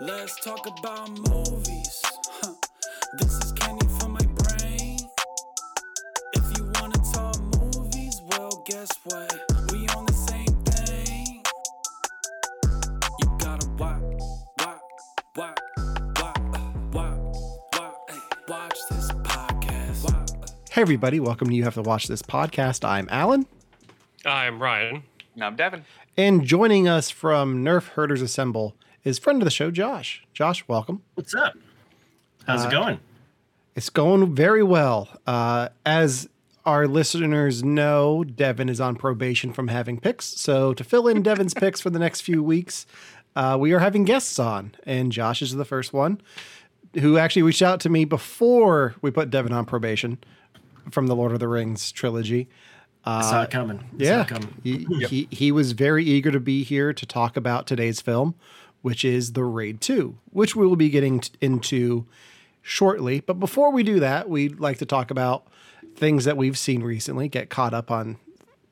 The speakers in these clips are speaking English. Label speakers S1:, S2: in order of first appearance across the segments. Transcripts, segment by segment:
S1: Let's talk about movies. Huh. This is candy for my brain. If you wanna talk movies, well, guess what? We on the same thing. You gotta watch, watch, watch, watch, watch, watch, hey, watch this podcast. Watch.
S2: Hey, everybody, welcome to You Have to Watch This podcast. I'm Alan,
S3: I'm Ryan.
S4: And I'm Devin.
S2: and joining us from Nerfherders Assemble is friend of the show, Josh. Josh, welcome.
S5: What's up? How's it going?
S2: It's going very well. Uh, as our listeners know, Devin is on probation from having picks. So, to fill in Devin's picks for the next few weeks, uh, we are having guests on, and Josh is the first one who actually reached out to me before we put Devin on probation from the Lord of the Rings trilogy.
S5: I saw it coming. I saw
S2: Yeah,
S5: coming.
S2: he, he he was very eager to be here to talk about today's film, which is The Raid Two, which we will be getting t- into shortly. But before we do that, we'd like to talk about things that we've seen recently, get caught up on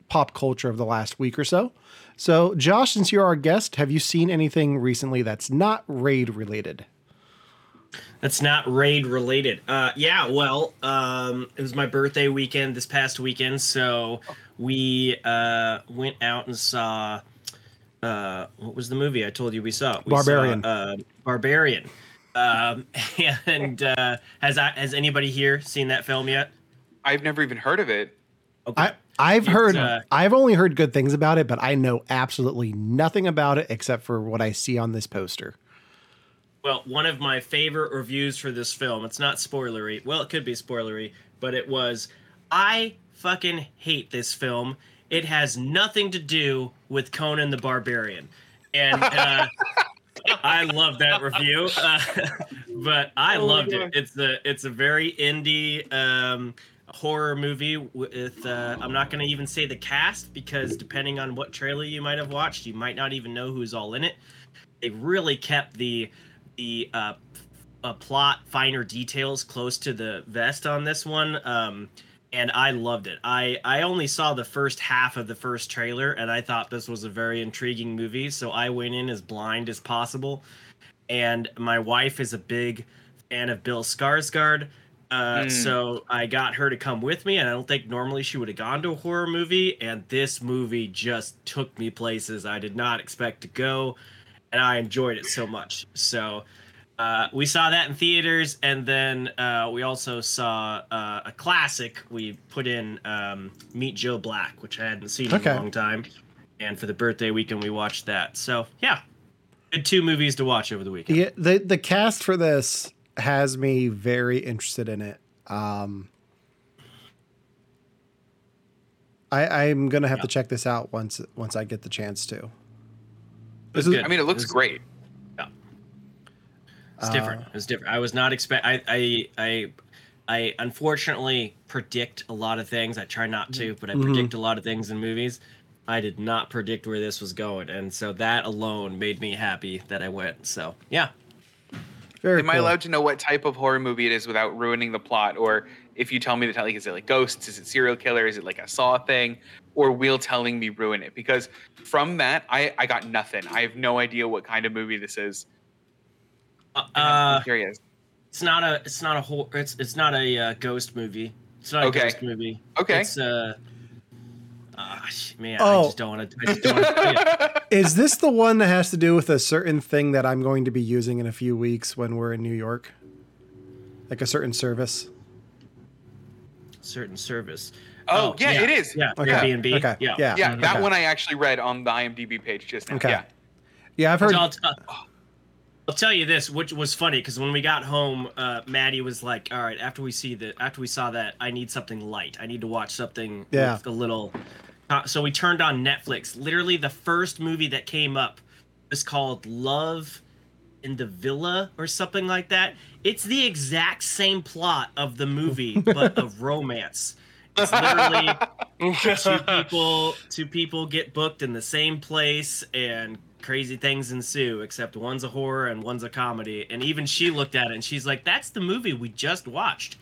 S2: pop culture of the last week or so. So, Josh, since you're our guest, have you seen anything recently that's not Raid related?
S5: That's not raid related. Uh, yeah, well, um, it was my birthday weekend this past weekend, so we uh, went out and saw. Uh, what was the movie I told you we saw? We
S2: Barbarian.
S5: Saw, uh, Barbarian. Um, and uh, has I, has anybody here seen that film yet?
S4: I've never even heard of it.
S5: Okay.
S2: I I've
S5: It's,
S2: heard
S5: uh,
S2: I've only heard good things about it, but I know absolutely nothing about it except for what I see on this poster.
S5: Well, one of my favorite reviews for this film, it's not spoilery. Well, it could be spoilery, but it was I fucking hate this film. It has nothing to do with Conan the Barbarian. And uh, I love that review. Uh, but I loved it. It's a it's a very indie um, horror movie with uh, I'm not going to even say the cast because depending on what trailer you might have watched, you might not even know who's all in it. They really kept the the uh, uh, plot finer details close to the vest on this one um, and i loved it i i only saw the first half of the first trailer and i thought this was a very intriguing movie so i went in as blind as possible and my wife is a big fan of bill skarsgård uh,
S4: Mm.
S5: so I got her to come with me, and I don't think normally she would have gone to a horror movie. And this movie just took me places I did not expect to go, and I enjoyed it so much. So uh, we saw that in theaters, and then uh, we also saw uh, a classic. We put in um, Meet Joe Black, which I hadn't seen
S2: Okay.
S5: in a long time, and for the birthday weekend we watched that. So yeah, good two movies to watch over the weekend.
S2: Yeah, the the cast for this has me very interested in it. Um, I I'm gonna have to check this out once once I get the chance to. This is-
S4: I mean, it looks
S5: was-
S4: great.
S5: It's different. It's different. I was not expect. I I I I unfortunately predict a lot of things. I try not to, but I
S2: Mhm.
S5: predict a lot of things in movies. I did not predict where this was going, and so that alone made me happy that I went. So yeah,
S2: Very
S4: Am I allowed to know what type of horror movie it is without ruining the plot? Or if you tell me to tell, like, is it like ghosts? Is it serial killer? Is it like a Saw thing? Or will telling me ruin it? Because from that, I I got nothing. I have no idea what kind of movie this is.
S5: Uh,
S4: I'm curious.
S5: it's not a it's not a whole it's it's not a uh, ghost movie. It's not
S4: Okay.
S5: a ghost movie.
S4: Okay.
S5: It's uh. ah, sh- man,
S2: Oh.
S5: I just don't want to. I just don't want to.
S2: Is this the one that has to do with a certain thing that I'm going to be using in a few weeks when we're in New York? Like a certain service?
S5: Certain service.
S4: Oh, yeah, it is.
S5: Yeah,
S2: Okay,
S5: Airbnb.
S2: okay,
S5: Yeah.
S2: yeah.
S4: yeah, that
S2: Okay.
S4: one I actually read on the IMDb page just now.
S2: Okay.
S4: Yeah.
S2: Yeah, I've heard.
S5: So I'll, t- I'll tell you this, which was funny because when we got home, uh, Maddie was like, "All right, after we see the, after we saw that, I need something light. I need to watch something
S2: Yeah.
S5: with a little." Uh, so we turned on Netflix. Literally, the first movie that came up It's called Love in the Villa or something like that. It's the exact same plot of the movie, but of romance. It's literally two people two people get booked in the same place and crazy things ensue except one's a horror and one's a comedy and even she looked at it and she's like that's the movie we just watched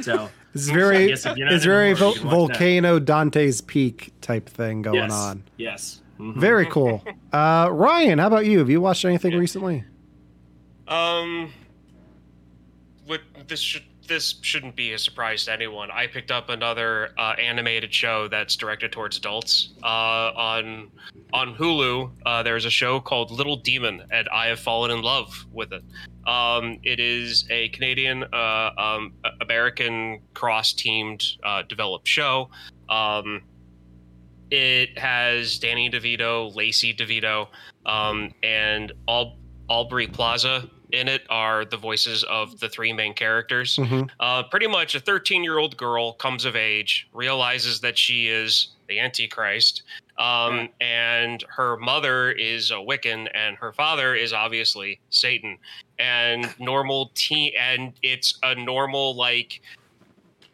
S5: so
S2: It's very,
S5: guess if
S2: it's very
S5: horror,
S2: vol-
S5: you can watch that.
S2: volcano Dante's Peak type thing going
S5: yes
S2: on.
S5: yes Mhm.
S2: Very cool. Uh, Ryan, how about you? Have you watched anything recently?
S3: Um, what this should this shouldn't be a surprise to anyone. I picked up another uh, animated show that's directed towards adults. Uh, on on Hulu, uh, there's a show called Little Demon, and I have fallen in love with it. Um, it is a Canadian uh, um, American cross teamed uh, developed show. Um, it has Danny DeVito, Lacey DeVito, um, and Al- Aubrey Plaza in it are the voices of the three main characters.
S2: Mhm.
S3: Uh, pretty much a 13 year old girl comes of age, realizes that she is the Antichrist, um, and her mother is a Wiccan, and her father is obviously Satan. And normal teen, and it's a normal like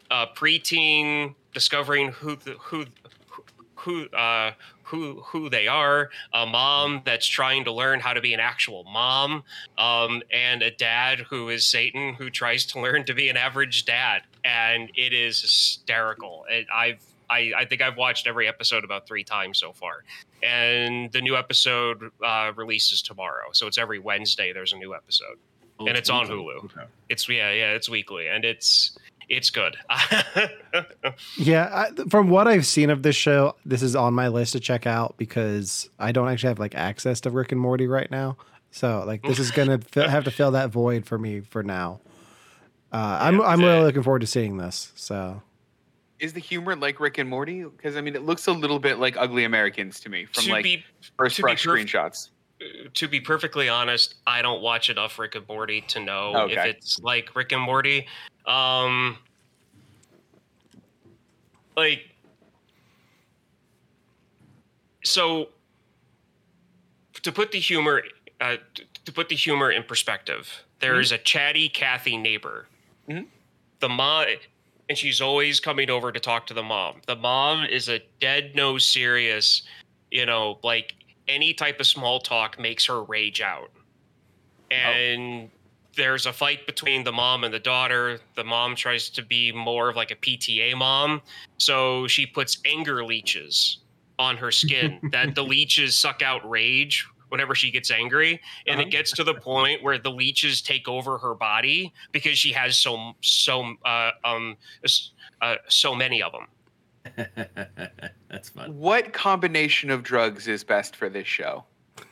S3: uh, preteen discovering who the, who who uh, who who they are, a mom that's trying to learn how to be an actual mom, um, and a dad who is Satan who tries to learn to be an average dad, and it is hysterical. It, I've I, I think I've watched every episode about three times so far, and the new episode uh, releases tomorrow, so it's every Wednesday. There's a new episode.
S5: Oh,
S3: and it's on. Hulu.
S5: Okay.
S3: It's yeah yeah it's weekly, and it's it's good.
S2: Yeah, I, from what I've seen of this show, this is on my list to check out because I don't actually have like access to Rick and Morty right now. So like this is gonna fi- have to fill that void for me for now. Uh, I'm I'm really
S3: Yeah.
S2: looking forward to seeing this. So
S4: Is the humor like Rick and Morty? Because I mean, it looks a little bit like Ugly Americans to me from
S3: to
S4: like
S3: be
S4: first
S3: to
S4: brush
S3: perf-
S4: screenshots.
S3: to be perfectly honest, I don't watch enough Rick and Morty to know if it's like Rick and Morty. Um, like, so to put the humor, uh, to put the humor in perspective, there is a chatty Kathy neighbor.
S4: Mhm.
S3: The mom, and she's always coming over to talk to the mom. The mom is a dead no serious, you know, like any type of small talk makes her rage out. And there's a fight between the mom and the daughter. The mom tries to be more of like a PTA mom. So she puts anger leeches on her skin that the leeches suck out rage whenever she gets angry and it gets to the point where the leeches take over her body because she has so so uh, um uh, so many of them
S5: That's fun.
S4: What combination of drugs is best for this show?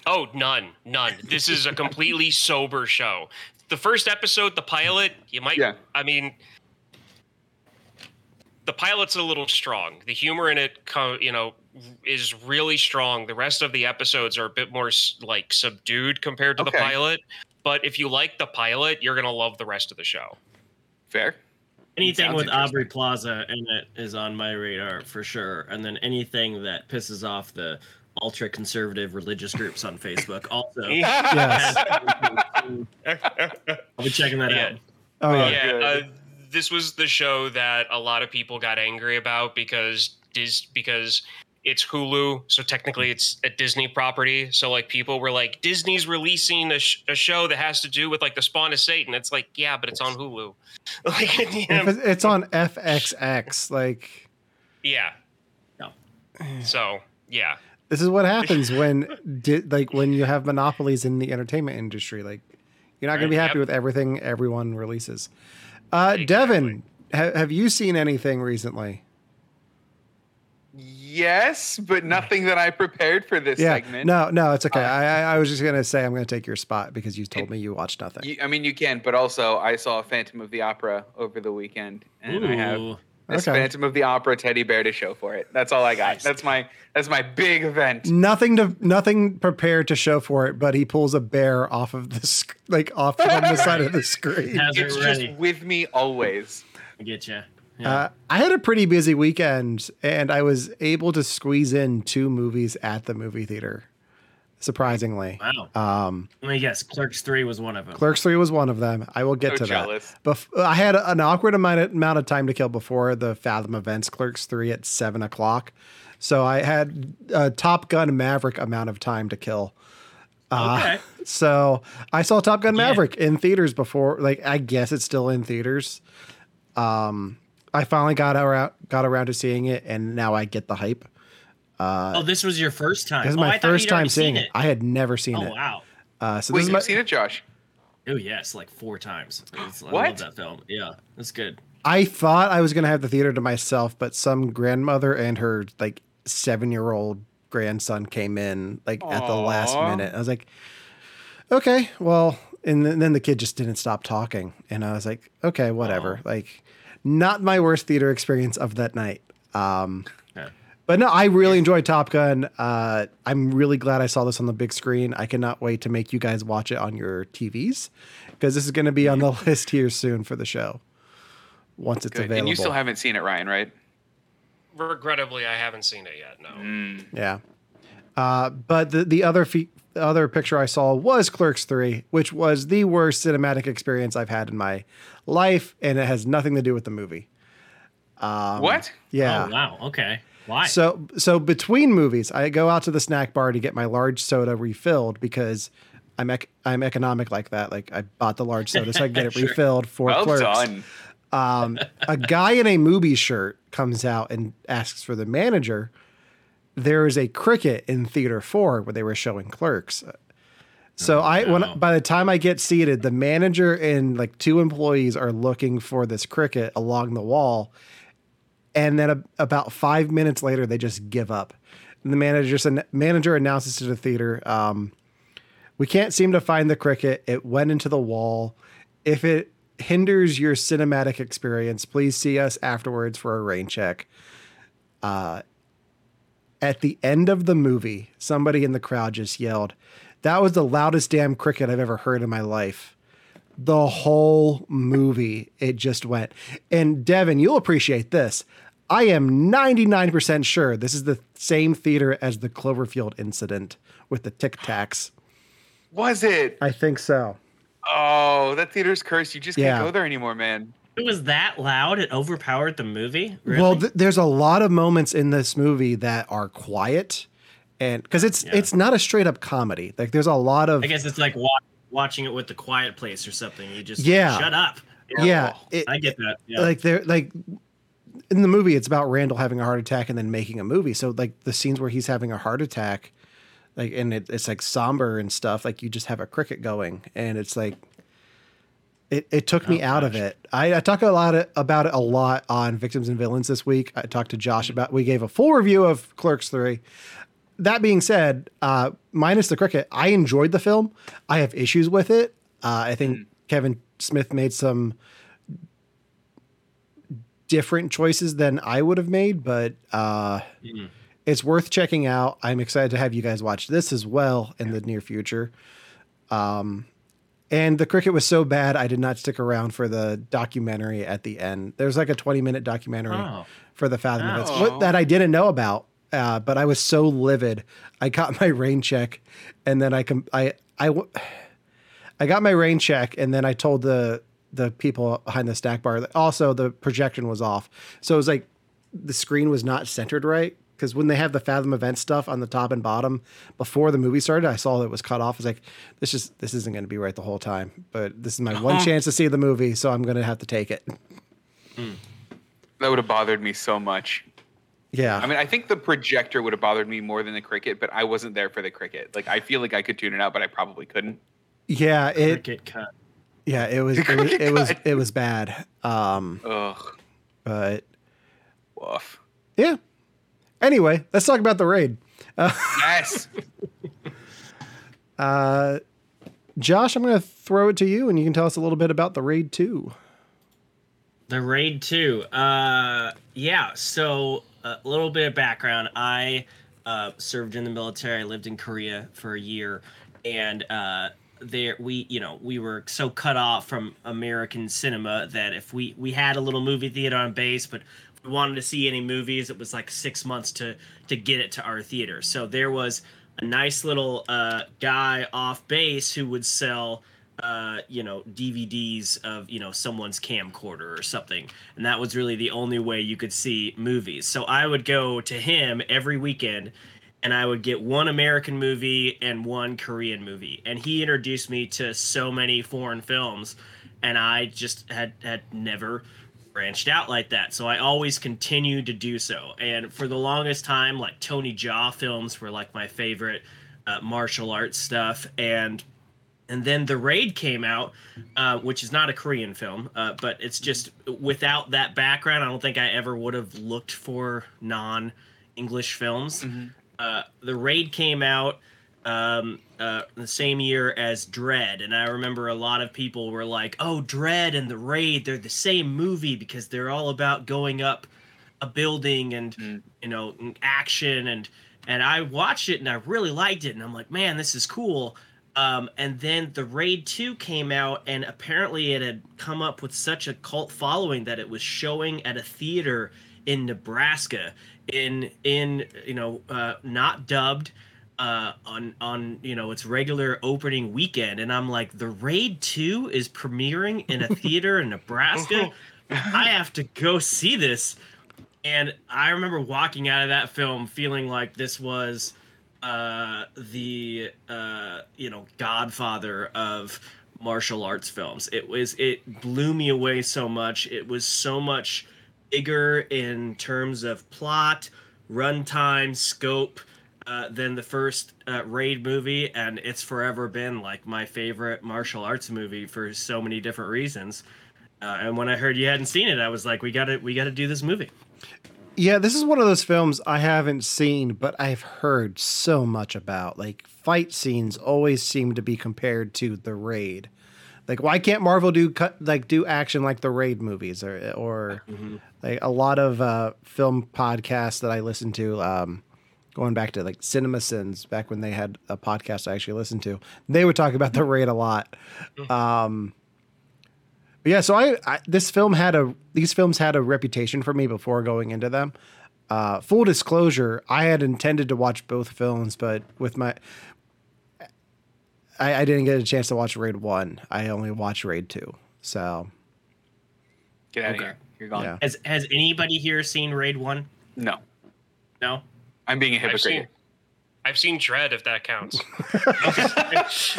S3: Oh, none, none. This is a completely sober show. The first episode, the pilot, you might.
S4: Yeah.
S3: I mean, the pilot's a little strong. The humor in it, you know, is really strong. The rest of the episodes are a bit more like subdued compared to the pilot. But if you like the pilot, you're gonna love the rest of the show.
S4: Fair.
S5: Anything
S4: Sounds
S5: with Aubrey. Plaza in it is on my radar for sure. And then anything that pisses off the ultra conservative religious groups on Facebook also.
S2: yes,
S5: I'll be checking that
S3: Yeah.
S5: out.
S2: oh yeah,
S3: yeah, uh, this was the show that a lot of people got angry about because Dis because it's Hulu, so technically it's a Disney property. So like people were like, Disney's releasing a, sh- a show that has to do with like the spawn of Satan. It's like, yeah, but it's on Hulu. like,
S2: If
S3: yeah,
S2: it's- it's on FXX. Like
S3: yeah.
S5: No.
S3: So yeah,
S2: this is what happens when di- like when you have monopolies in the entertainment industry. Like you're not going to be happy
S3: yep.
S2: with everything everyone releases. Uh,
S3: Exactly.
S2: Devin, ha- have you seen anything recently?
S4: Yes, but nothing that I prepared for this
S2: yeah,
S4: segment.
S2: no, no, it's okay.
S4: Uh,
S2: I, I I was just gonna say I'm gonna take your spot because you told me you watched nothing.
S4: You, I mean, you can, but also I saw Phantom of the Opera over the weekend, and I have
S5: Ooh.
S4: This
S2: Okay.
S4: Phantom of the Opera teddy bear to show for it. That's all I got.
S5: Nice.
S4: That's my that's my big event.
S2: nothing to nothing prepared to show for it, but he pulls a bear off of the sc- like off from the side of the screen.
S5: Has it
S4: It's
S5: ready.
S4: just with me always.
S5: I get you.
S2: Uh, I had a pretty busy weekend, and I was able to squeeze in two movies at the movie theater. Surprisingly.
S5: Wow.
S2: Um,
S5: Let me guess. Clerks Three was one of them.
S2: Clerks 3 was one of them. I will get
S4: So
S2: to
S4: jealous.
S2: that. Bef- I had an awkward amount of, amount of time to kill before the Fathom events, Clerks 3 at 7 o'clock. So I had a Top Gun Maverick amount of time to kill. Uh,
S5: okay.
S2: So I saw Top Gun
S5: Yeah.
S2: Maverick in theaters before. Like I guess it's still in theaters. Um, I finally got around got around to seeing it, and now I get the hype.
S5: Oh, this was your first time.
S2: This is
S5: oh,
S2: my
S5: I
S2: first time seeing
S5: seen
S2: it. I had never seen
S5: Oh
S2: it.
S5: wow.
S2: Uh, so
S4: Wait,
S2: this is
S4: you've
S2: my,
S4: seen it, Josh?
S5: Oh yes, like four times. It's- I
S4: What?
S5: love that film. Yeah, it's good.
S2: I thought I was gonna have the theater to myself, but some grandmother and her like seven year old grandson came in like at the last minute. I was like, okay, well, and then then the kid just didn't stop talking, and I was like, okay, whatever. Like, not my worst theater experience of that night. Um,
S5: Yeah.
S2: But no, I really enjoyed Top Gun. Uh, I'm really glad I saw this on the big screen. I cannot wait to make you guys watch it on your TVs because this is going to be on the list here soon for the show once it's
S4: Good.
S2: available.
S4: And you still haven't seen it, Ryan, right?
S3: Regrettably, I haven't seen it yet. No.
S4: Mm.
S2: Yeah. Uh, but the the other fe- the other picture I saw was Clerks 3, which was the worst cinematic experience I've had in my life, and it has nothing to do with the movie. Um,
S4: what?
S2: Yeah.
S5: Oh wow. Okay. Why?
S2: So so between movies, I go out to the snack bar to get my large soda refilled because I'm ec- I'm economic like that. Like I bought the large soda so I can get it
S5: Sure.
S2: refilled for
S4: Well
S2: clerks.
S4: done.
S2: Um, a guy in a movie shirt comes out and asks for the manager. There is a cricket in theater four where they were showing clerks. So I
S5: no.
S2: when by the time I get seated, the manager and like two employees are looking for this cricket along the wall, and then a, about five minutes later, they just give up. And the manager manager announces to the theater, um, "We can't seem to find the cricket. It went into the wall. If it hinders your cinematic experience, please see us afterwards for a rain check." Uh, at the end of the movie, somebody in the crowd just yelled, "That was the loudest damn cricket I've ever heard in my life." The whole movie, it just went. And Devin, you'll appreciate this. I am 99% sure this is the same theater as the Cloverfield incident with the Tic Tacs.
S4: Was it?
S2: I think so.
S4: Oh, that theater's cursed. You just can't go there anymore, man.
S5: it was that loud. It overpowered the movie. Really?
S2: Well, th- there's a lot of moments in this movie that are quiet, and because it's
S5: Yeah.
S2: it's not a straight up comedy. Like there's a lot of
S5: I guess it's like wa- watching it with the Quiet Place or something. You just
S2: Yeah.
S5: shut up.
S2: yeah,
S5: Oh,
S2: it-
S5: I get that. Yeah.
S2: like they're like in the movie it's about Randall having a heart attack and then making a movie. So like the scenes where he's having a heart attack, like and it, it's like somber and stuff. Like you just have a cricket going, and it's like it, it took me
S5: Oh,
S2: out of it. I, I talk a lot of, about it a lot on Victims and Villains this week. I talked to Josh about. We gave a full review of Clerks Three. That being said, uh, minus the cricket, I enjoyed the film. I have issues with it. Uh, I think Kevin Smith made some different choices than I would have made, but uh,
S5: Mhm.
S2: it's worth checking out. I'm excited to have you guys watch this as well in the near future. Um, and the cricket was so bad, I did not stick around for the documentary at the end. There's like a 20 minute documentary
S5: Oh.
S2: for the Fathom events what, that I didn't know about. Uh, but I was so livid. I got my rain check, and then I com- I I w- I got my rain check, and then I told the the people behind the snack bar that also the projection was off. So it was like the screen was not centered right because when they have the Fathom event stuff on the top and bottom before the movie started, I saw that it was cut off. I was like, this just this isn't going to be right the whole time. But this is my one chance to see the movie, so I'm going to have to take it. Hmm.
S4: That would have bothered me so much.
S2: Yeah,
S4: I mean, I think the projector would have bothered me more than the cricket, but I wasn't there for the cricket. Like, I feel like I could tune it out, but I probably couldn't.
S2: yeah, it
S5: Cricket cut.
S2: Yeah it was it was it was, it was bad. Um,
S4: Ugh,
S2: but
S4: woof.
S2: yeah. Anyway, let's talk about the raid.
S4: Yes.
S2: Uh, Josh, I'm going to throw it to you, and you can tell us a little bit about the raid two.
S5: The raid two. Uh, yeah. So a little bit of background. I uh, served in the military. I lived in Korea for a year, and uh, there we, you know, we were so cut off from American cinema that if we we had a little movie theater on base, but we wanted to see any movies, it was like six months to to get it to our theater. So there was a nice little uh, guy off base who would sell uh, you know, DVDs of, you know, someone's camcorder or something. And that was really the only way you could see movies. So I would go to him every weekend and I would get one American movie and one Korean movie. And he introduced me to so many foreign films and I just had had never branched out like that. So I always continued to do so. And for the longest time, like Tony Jaa films were like my favorite uh, martial arts stuff. And and then the raid came out uh, which is not a korean film uh, but it's just without that background i don't think i ever would have looked for non english films
S4: Mhm.
S5: Uh, the raid came out um, uh, the same year as dredd and i remember a lot of people were like oh dredd and the raid they're the same movie because they're all about going up a building and
S4: Mm.
S5: you know action and and i watched it and i really liked it and i'm like man this is cool um, and then the raid 2 came out and apparently it had come up with such a cult following that it was showing at a theater in nebraska in in you know uh, not dubbed uh, on on you know its regular opening weekend and i'm like the raid 2 is premiering in a theater in nebraska i have to go see this and I remember walking out of that film feeling like this was uh, the uh, you know Godfather of martial arts films. It was it blew me away so much. It was so much bigger in terms of plot, runtime, scope. Uh, than the first uh, raid movie, and it's forever been like my favorite martial arts movie for so many different reasons. Uh, and when I heard you hadn't seen it, I was like, "We got to, we got to do this movie."
S2: Yeah, this is one of those films I haven't seen, but I've heard so much about. Like fight scenes always seem to be compared to the Raid. Like, why can't Marvel do cut like do action like the Raid movies, or or like a lot of uh, film podcasts that I listen to, um, going back to like CinemaSins, back when they had a podcast I actually listened to, they would talk about the Raid a lot. Um, but yeah, so I, I this film had a these films had a reputation for me before going into them. Uh, full disclosure, I had intended to watch both films, but with my I, I didn't get a chance to watch Raid One. I only watched Raid Two. So
S4: Get out
S5: Okay.
S4: of here. You're gone.
S2: Yeah.
S5: Has Has anybody here seen Raid One?
S4: No,
S5: No.
S4: I'm being a
S3: I've
S4: hypocrite.
S3: seen. I've seen Dredd, if that counts.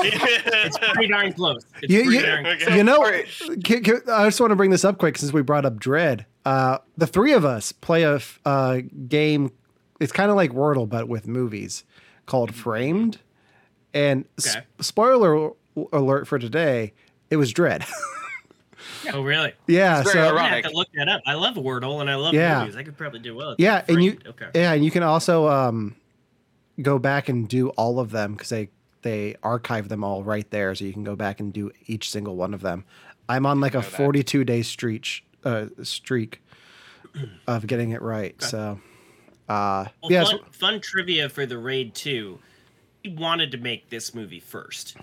S5: It's pretty darn close. It's
S2: you,
S5: pretty
S2: you,
S5: darn
S3: Okay.
S2: you know,
S4: Alright.
S2: ca- ca- I just want to bring this up quick since we brought up Dredd. Uh, the three of us play a uh, game. It's kind of like Wordle, but with movies, called Framed. And s-
S5: Okay.
S2: spoiler alert for today, it was Dredd.
S5: Oh, really?
S2: yeah,
S4: It's
S2: so
S4: very
S5: I'm gonna have to look that up. I love Wordle and I love
S2: Yeah.
S5: movies. I could probably do well.
S2: Yeah, and you
S5: okay.
S2: yeah, and you can also um, go back and do all of them because they they archive them all right there, so you can go back and do each single one of them. I'm on like a 42 day streak uh, streak of getting it right. So, uh,
S5: Well,
S2: yeah,
S5: fun, fun trivia for the Raid Two. Wanted to make this movie first.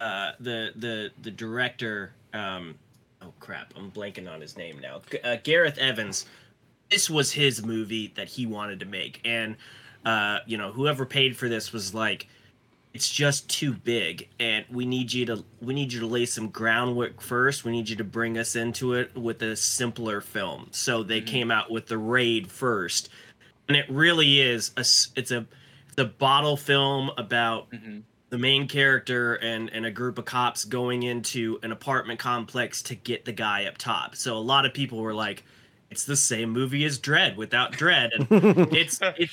S5: Uh, the the the director. Um, oh crap! I'm blanking on his name now. Uh, Gareth Evans. This was his movie that he wanted to make, and uh, you know whoever paid for this was like, it's just too big, and we need you to we need you to lay some groundwork first. We need you to bring us into it with a simpler film. So they came out with the Raid first, and it really is a it's a it's a bottle film about
S4: Mhm.
S5: the main character and and a group of cops going into an apartment complex to get the guy up top. So a lot of people were like, "It's the same movie as Dredd without Dredd," and it's it's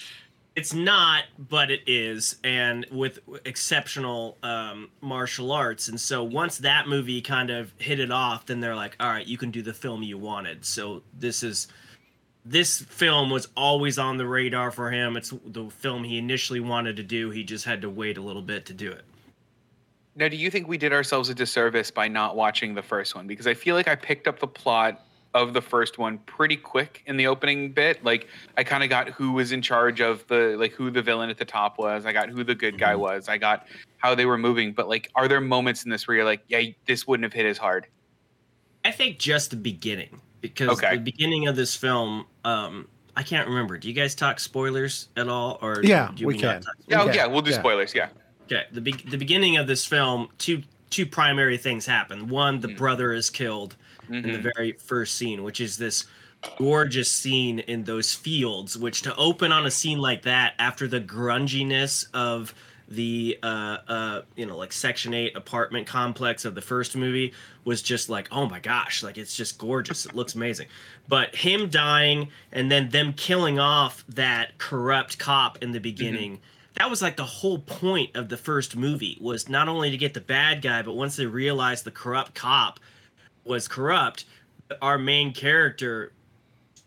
S5: it's not, but it is, and with exceptional um, martial arts. And so once that movie kind of hit it off, then they're like, "All right, you can do the film you wanted." So this is this film was always on the radar for him. It's the film he initially wanted to do. He just had to wait a little bit to do it.
S4: Now, do you think we did ourselves a disservice by not watching the first one? Because I feel like I picked up the plot of the first one pretty quick in the opening bit. Like I kind of got who was in charge of the like who the villain at the top was. I got who the good guy mm-hmm. was. I got how they were moving. But like, are there moments in this where you're like, yeah, this wouldn't have hit as hard?
S5: I think just the beginning because
S4: Okay.
S5: the beginning of this film, um, I can't remember. Do you guys talk spoilers at all, or
S2: Yeah,
S5: do
S2: we can.
S5: talk-
S4: Yeah,
S2: Okay,
S4: yeah, we'll do
S2: yeah.
S4: spoilers. Yeah.
S5: Okay, the be- the beginning of this film, two two primary things happen. One, the
S4: Mm.
S5: brother is killed in the
S4: Mhm.
S5: very first scene, which is this gorgeous scene in those fields. Which to open on a scene like that after the grunginess of the uh uh you know like section 8 apartment complex of the first movie was just like oh my gosh like it's just gorgeous. It looks amazing. But him dying and then them killing off that corrupt cop in the beginning that was like the whole point of the first movie was not only to get the bad guy but once they realized the corrupt cop was corrupt our main character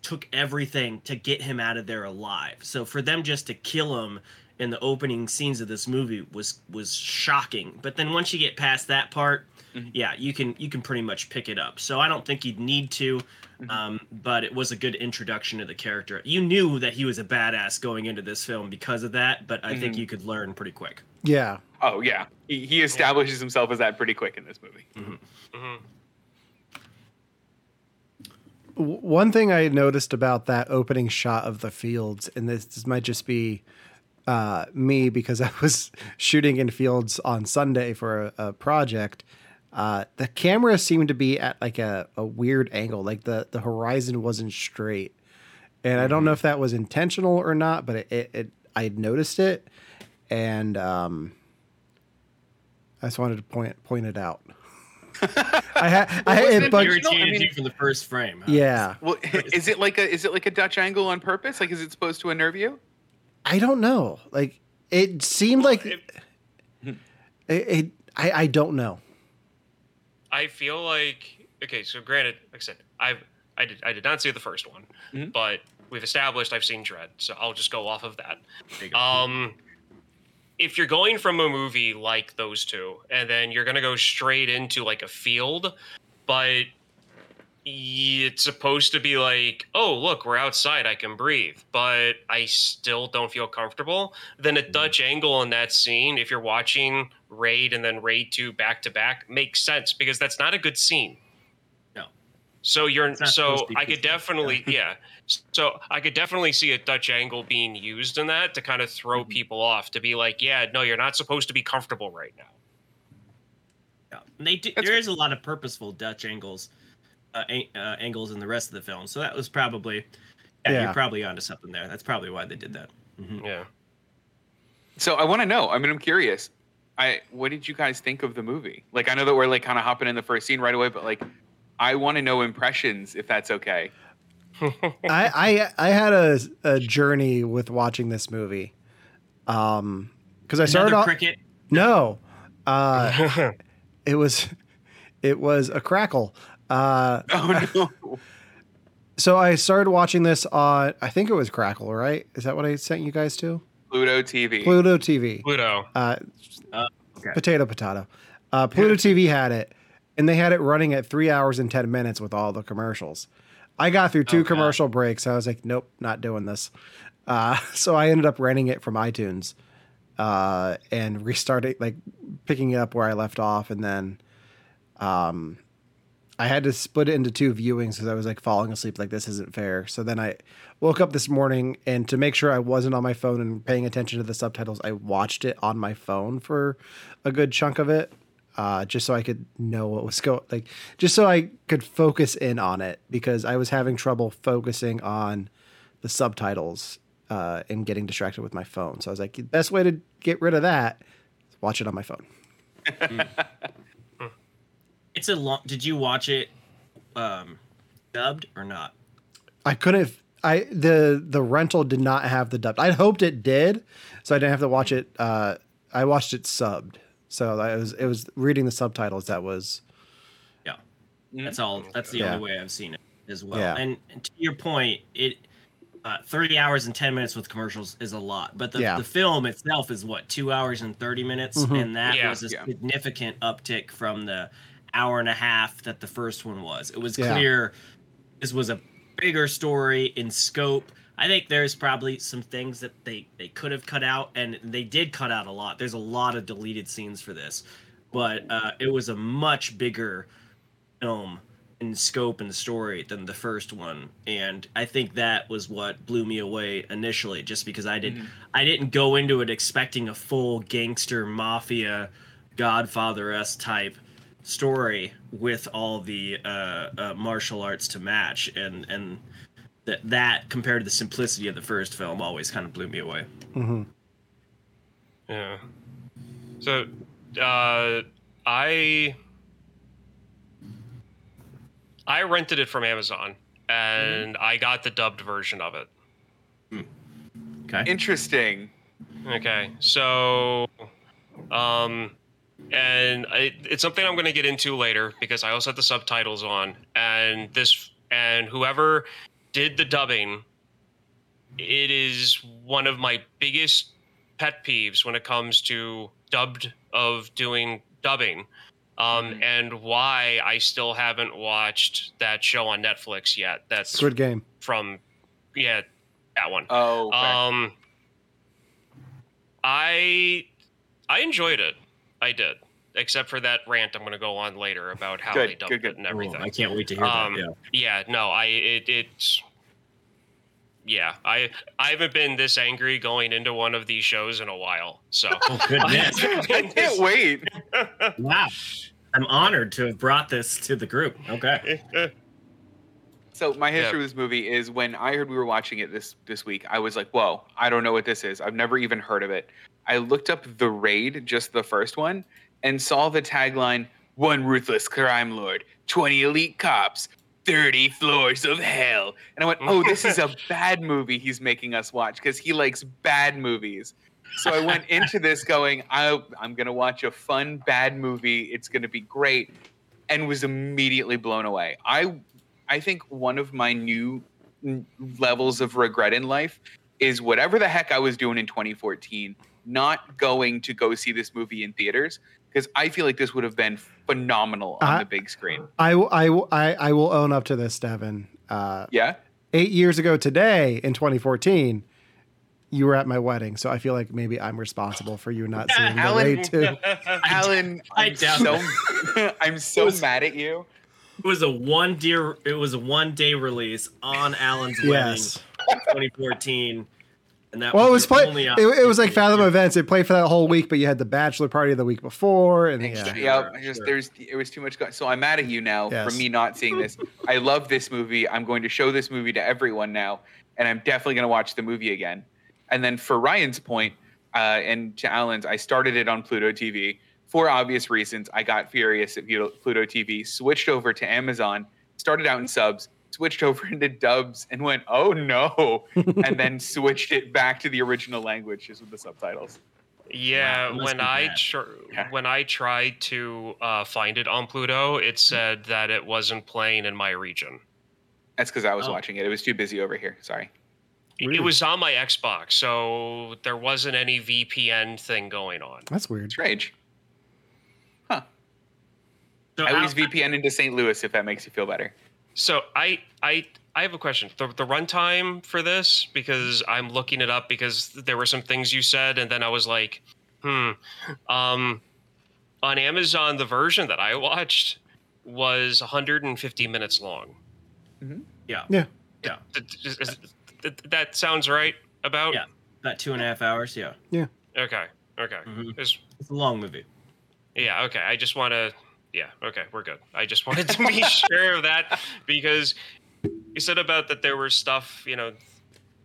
S5: took everything to get him out of there alive. So for them just to kill him in the opening scenes of this movie was was shocking but then once you get past that part
S4: Mhm.
S5: yeah you can you can pretty much pick it up so i don't think you'd need to
S4: Mhm.
S5: um, but it was a good introduction to the character you knew that he was a badass going into this film because of that but i think
S4: Mhm.
S5: you could learn pretty quick
S2: Yeah.
S4: Oh yeah, he, he establishes himself as that pretty quick in this movie.
S3: Mhm.
S2: W- One thing I noticed about that opening shot of the fields, and this, this might just be uh, me because I was shooting in fields on Sunday for a, a project. Uh, the camera seemed to be at like a, a weird angle, like the, the horizon wasn't straight. And I don't know if that was intentional or not, but it, it, it I noticed it, and um, I just wanted to point point it out. I had I
S4: wasn't
S2: it
S4: it
S2: bugged-
S4: your-
S5: irritated
S4: I mean-
S5: you from the first frame huh?
S2: yeah.
S4: Well, is it like a is it like a Dutch angle on purpose? Like, is it supposed to unnerve you?
S2: I don't know. Like it seemed
S3: Well,
S2: like it,
S3: it-
S2: it, I I don't know.
S3: I feel like okay. So granted, like I said, I've I did I did not see the first one,
S4: Mhm.
S3: but we've established I've seen Dredd, so I'll just go off of that.
S5: You.
S3: Um, if you're going from a movie like those two, and then you're gonna go straight into like a field, but it's supposed to be like, oh look, we're outside, I can breathe, but I still don't feel comfortable. Then a Dutch angle in that scene, if you're watching Raid and then Raid Two back to back, makes sense because that's not a good scene.
S5: No.
S3: So you're so
S5: supposed to be
S3: I could definitely yeah. So I could definitely see a Dutch angle being used in that to kind of throw
S5: Mhm.
S3: people off to be like, yeah, no, you're not supposed to be comfortable right now.
S5: Yeah. And they do,
S4: That's-
S5: there is a lot of purposeful Dutch angles, uh, uh, angles in the rest of the film. So that was probably, yeah,
S2: Yeah.
S5: you're probably onto something there. That's probably why they did that. Mhm.
S3: Yeah.
S4: So I want to know. I mean, I'm curious. I what did you guys think of the movie? Like, I know that we're like kind of hopping in the first scene right away, but like, I want to know impressions if that's okay.
S2: I I I had a a journey with watching this movie. Um cuz I started off
S5: cricket.
S2: No. Uh it was it was a crackle. Uh
S4: Oh no!
S2: so I started watching this on I think it was Crackle, right? Is that what I sent you guys to?
S4: Pluto TV.
S2: Pluto TV.
S3: Pluto.
S2: Uh,
S5: Uh, okay.
S2: Potato, potato. Uh, Pluto TV had it, and they had it running at three hours and 10 minutes with all the commercials. I got through two
S5: God.
S2: commercial breaks. I was like, nope, not doing this. Uh, so I ended up renting it from iTunes uh, and restarting, like picking it up where I left off. And then um, I had to split it into two viewings because I was like falling asleep, like, this isn't fair. So then I woke up this morning and to make sure I wasn't on my phone and paying attention to the subtitles, I watched it on my phone for a good chunk of it, uh, just so I could know what was going, like, just so I could focus in on it because I was having trouble focusing on the subtitles uh, and getting distracted with my phone. So I was like, the best way to get rid of that is watch it on my phone.
S5: It's a long. Did you watch it, um, dubbed or not?
S2: I couldn't. I the the rental did not have the dub. I hoped it did, so I didn't have to watch it. Uh, I watched it subbed, so I was it was reading the subtitles that was
S5: Yeah.
S4: Mhm.
S5: That's all. That's the
S2: Yeah.
S5: only way I've seen it as well.
S2: Yeah.
S5: And, and to your point, it uh, thirty hours and ten minutes with commercials is a lot, but the,
S2: Yeah.
S5: the film itself is what two hours and thirty minutes,
S2: Mhm.
S5: and that
S3: Yeah.
S5: was a
S4: Yeah.
S5: significant uptick from the hour and a half that the first one was. It was
S2: Yeah.
S5: clear this was a bigger story in scope. I think there's probably some things that they they could have cut out, and they did cut out a lot. There's a lot of deleted scenes for this, but uh, it was a much bigger film in scope and story than the first one and i think that was what blew me away initially just because i did
S4: Mhm.
S5: i didn't go into it expecting a full gangster mafia Godfather s type story with all the uh, uh, martial arts to match and and that that compared to the simplicity of the first film always kind of blew me away
S2: hmm
S3: Yeah. So, uh, I I rented it from Amazon, and I got the dubbed version of it.
S5: okay
S4: Interesting.
S3: Okay, so, um, and I, it's something I'm going to get into later because I also had the subtitles on, and this and whoever did the dubbing, it is one of my biggest pet peeves when it comes to dubbed of doing dubbing. Um,
S4: Mhm.
S3: and why I still haven't watched that show on Netflix yet. That's
S2: Squid Game.
S3: from, yeah, that one.
S4: Oh, okay.
S3: Um, I I enjoyed it. I did, except for that rant I'm going to go on later about how
S4: Good,
S3: they dubbed
S4: good, good.
S3: it and
S5: Oh,
S3: everything.
S5: i can't wait to hear
S3: Um,
S5: that yeah
S3: yeah, no, I it it's yeah, I I haven't been this angry going into one of these shows in a while. So
S5: oh goodness
S4: I can't wait.
S5: wow i'm honored to have brought this to the group okay
S4: So my history
S3: Yeah.
S4: with this movie is when I heard we were watching it this this week, I was like, "Whoa, I don't know what this is. I've never even heard of it." I looked up The Raid, just the first one, and saw the tagline: "One ruthless crime lord, 20 elite cops, 30 floors of hell." And I went, "Oh, this is a bad movie he's making us watch because he likes bad movies." So I went into this going, I, "I'm going to watch a fun bad movie. It's going to be great." And was immediately blown away. I I think one of my new levels of regret in life is whatever the heck I was doing in 2014, not going to go see this movie in theaters because I feel like this would have been phenomenal on
S2: I-
S4: the big screen.
S2: I I I will own up to this, Devin. Uh,
S4: Yeah.
S2: eight years ago today in 2014, you were at my wedding, so I feel like maybe I'm responsible for you not seeing the
S4: Alan-
S2: raid too.
S4: Alan,
S5: I
S4: I'm so I'm so
S5: was-
S4: mad at you.
S5: It was a one dear. It was a one day release on Alan's
S2: Yes.
S5: wedding, 2014, and that
S2: Well, it was
S5: was
S2: play.
S5: only
S2: It, it was like
S5: opportunity.
S2: Fathom Events. It played for that whole week, but you had the bachelor party the week before, and yeah.
S5: Sure,
S4: Yeah, I just
S5: sure.
S4: there's it was too much. Go- so I'm mad at you now
S2: Yes.
S4: for me not seeing this. I love this movie. I'm going to show this movie to everyone now, and I'm definitely going to watch the movie again. And then for Ryan's point, uh, and to Alan's, I started it on Pluto TV for obvious reasons. I got furious at Pluto Pluto TV, switched over to Amazon, started out in subs, switched over into dubs, and went, "Oh no!" and then switched it back to the original language just with the subtitles.
S3: Yeah,
S5: Wow,
S3: when I tr-
S4: Yeah.
S3: when I tried to uh, find it on Pluto, it said that it wasn't playing in my region.
S4: That's because I was
S5: Oh.
S4: watching it. It was too busy over here. Sorry.
S3: It-
S2: Really?
S3: It was on my Xbox, so there wasn't any VPN thing going on.
S2: That's weird.
S4: Strange.
S5: So
S4: I
S5: Al-
S4: always VPN into St. Louis if that makes you feel better.
S3: So I I I have a question. The the runtime for this because I'm looking it up because there were some things you said and then I was like, hmm. Um, on Amazon, the version that I watched was 150 minutes long.
S5: yeah,
S2: Yeah.
S5: yeah,
S3: Th- th- is- That sounds right. About
S5: Yeah. about two and a half hours. Yeah, Yeah.
S3: okay, okay.
S5: Mhm.
S3: It's-
S5: it's a long movie.
S3: Yeah, okay. I just want to. Yeah, okay, we're good. I just wanted to be sure of that because you said about that there was stuff, you know,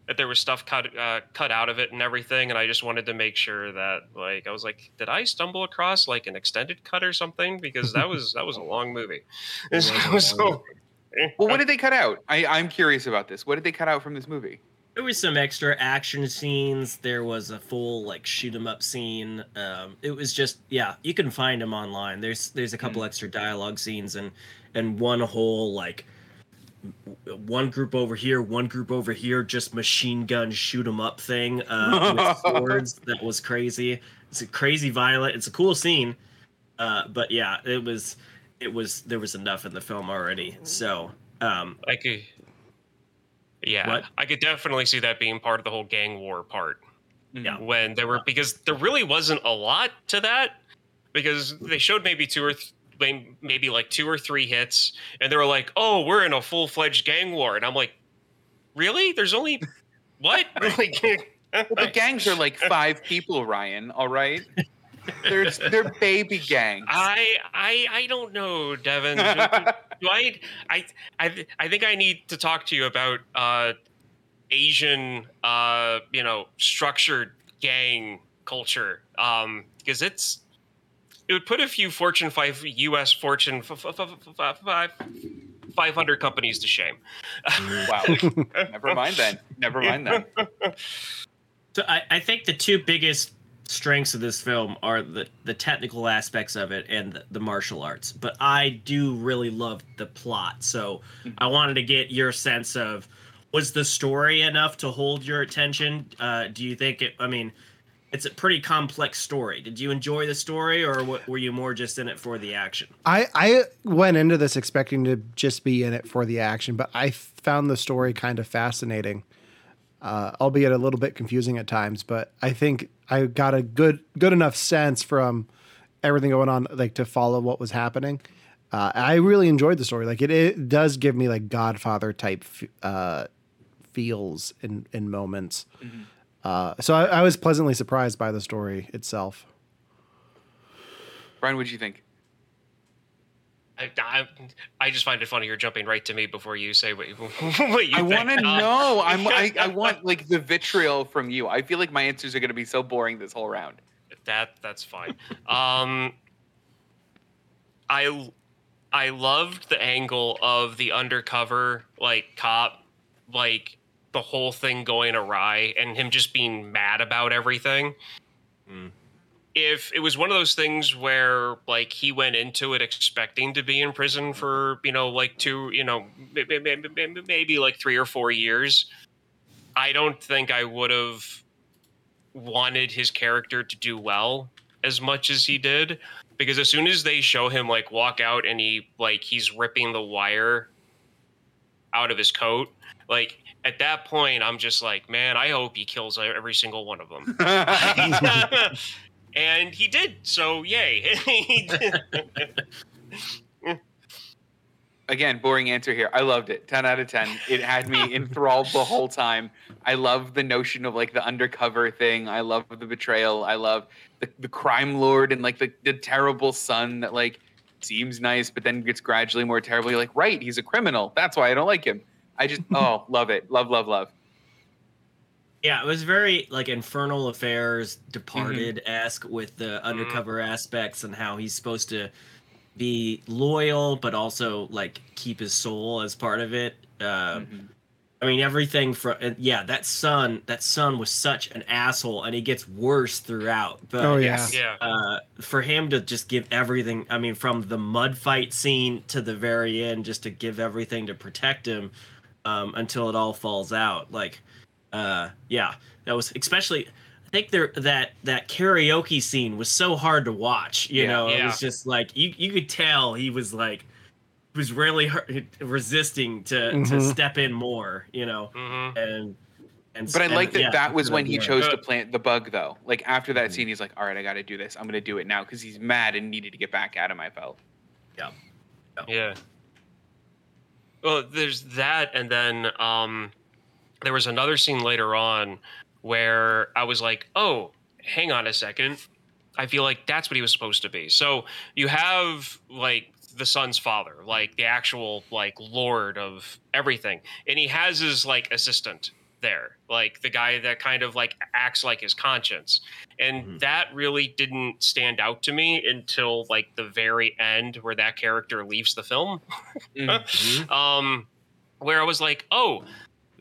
S3: that there was stuff cut uh, cut out of it and everything, and I just wanted to make sure that, like, I was like, did I stumble across like an extended cut or something? Because that was that was a long movie.
S5: It was long
S3: So-
S4: Well, what did they cut out? I, I'm curious about this. What did they cut out from this movie?
S5: There was some extra action scenes. There was a full like shoot 'em up scene. Um, it was just yeah, you can find them online. There's there's a couple extra dialogue scenes and and one whole like one group over here, one group over here, just machine gun shoot 'em up thing uh, with swords. That was crazy. It's a crazy violent. It's a cool scene, uh, but yeah, it was it was there was enough in the film already. So um,
S3: I could. Yeah,
S5: What?
S3: I could definitely see that being part of the whole gang war part.
S5: Yeah.
S3: when there were because there really wasn't a lot to that because they showed maybe two or th- maybe like two or three hits, and they were like, "Oh, we're in a full fledged gang war," and I'm like, "Really? There's only what?" like,
S4: Well, the gangs are like five people, Ryan. All right, they're they're baby gangs.
S3: I I I don't know, Devin. Do, do I I I I think I need to talk to you about uh Asian uh you know structured gang culture um because it's it would put a few Fortune 5 US Fortune f- f- f- f- five 500 companies to shame.
S4: wow. Never mind then. Never mind then.
S5: So I, I think the two biggest strengths of this film are the, the technical aspects of it and the, the martial arts. But I do really love the plot. So I wanted to get your sense of was the story enough to hold your attention? Uh, do you think it? I mean, it's a pretty complex story. Did you enjoy the story, or w- were you more just in it for the action?
S2: I, I went into this expecting to just be in it for the action, but I found the story kind of fascinating, uh, albeit a little bit confusing at times. But I think I got a good good enough sense from everything going on, like to follow what was happening. Uh, I really enjoyed the story. Like it, it does give me like Godfather type uh, feels in in moments. Uh, so I, I was pleasantly surprised by the story itself.
S4: Brian, what do you think?
S3: I, I, I just find it funny you're jumping right to me before you say what, what you
S4: I want to
S3: Uh,
S4: know. I'm. I, I want like the vitriol from you. I feel like my answers are going to be so boring this whole round.
S3: that that's fine. Um, I I loved the angle of the undercover like cop, like the whole thing going awry and him just being mad about everything.
S5: Mm.
S3: If it was one of those things where like he went into it expecting to be in prison mm-hmm. for you know like two you know maybe, maybe, maybe like three or four years, I don't think I would have wanted his character to do well as much as he mm-hmm. did because as soon as they show him like walk out and he like he's ripping the wire out of his coat like at that point i'm just like man i hope he kills every single one of them and he did so yay
S4: Again, boring answer here. I loved it. 10 out of 10. It had me enthralled the whole time. I love the notion of like the undercover thing. I love the betrayal. I love the, the crime lord and like the, the terrible son that like seems nice, but then gets gradually more terrible. You're like, right, he's a criminal. That's why I don't like him. I just, oh, love it. Love, love, love.
S5: Yeah, it was very like Infernal Affairs, Departed esque with the undercover aspects and how he's supposed to be loyal, but also like keep his soul as part of it. Uh,
S4: Mhm.
S5: I mean, everything from yeah, that son, that son was such an asshole, and he gets worse throughout. But
S2: Oh, yeah.
S3: yeah
S5: uh, for him to just give everything, I mean, from the mud fight scene to the very end, just to give everything to protect him um, until it all falls out. Like, uh, yeah, that was especially. I think there that that karaoke scene was so hard to watch. You
S4: Yeah.
S5: know, it was just like you you could tell he was like was really hu- resisting to to
S2: Mhm.
S5: step in more. You know,
S3: Mhm.
S5: and and
S4: But I like that
S5: yeah,
S4: that was when he
S5: yeah.
S4: chose to plant the bug, though. Like after that scene, he's like, all right, I got to do this. I'm going to do it now because he's mad and needed to get back at him, I felt.
S3: Yeah. Yeah. Well, there's that, and then um, there was another scene later on where I was like, "Oh, hang on a second. I feel like that's what he was supposed to be." So you have like the son's father, like the actual like lord of everything, and he has his like assistant there, like the guy that kind of like acts like his conscience, and
S5: Mhm.
S3: that really didn't stand out to me until like the very end where that character leaves the film
S5: Mhm.
S3: um, where I was like, oh,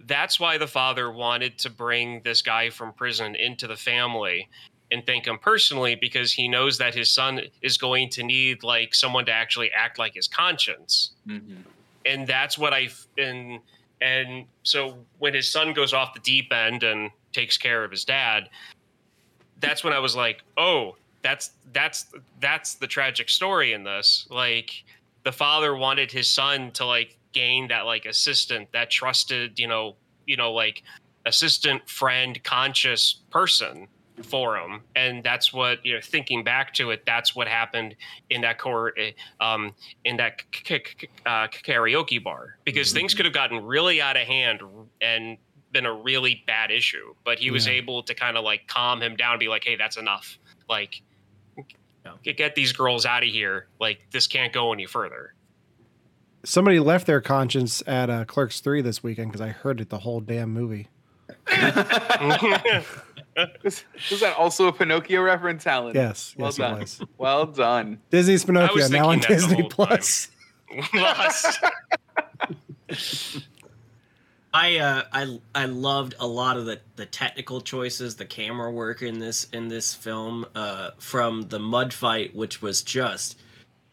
S3: that's why the father wanted to bring this guy from prison into the family and thank him personally because he knows that his son is going to need like someone to actually act like his conscience
S4: Mhm.
S3: and that's what I and and so when his son goes off the deep end and takes care of his dad, that's when I was like, oh, that's that's that's the tragic story in this. Like the father wanted his son to like gain that like assistant, that trusted, you know, you know, like assistant, friend, conscious person for him. And that's what you know thinking back to it that's what happened in that core um in that k- k- uh, karaoke bar. Because things could have gotten really out of hand and been a really bad issue. But he was
S2: Yeah.
S3: able to kind of like calm him down and be like hey that's enough. Like
S5: Yeah.
S3: get, get these girls out of here. Like this can't go any further
S2: Somebody left their conscience at uh, Clerks 3 this weekend because I heard it the whole damn movie.
S4: was, was that also a Pinocchio reference, Alan?
S2: Yes,
S4: Well
S2: yes,
S4: done.
S2: it was.
S4: Well done.
S2: Disney's Pinocchio now on
S3: thinking that the
S2: Disney
S3: whole
S2: Plus.
S3: Lost.
S5: I uh, I I loved a lot of the, the technical choices, the camera work in this in this film, uh, from the mud fight, which was just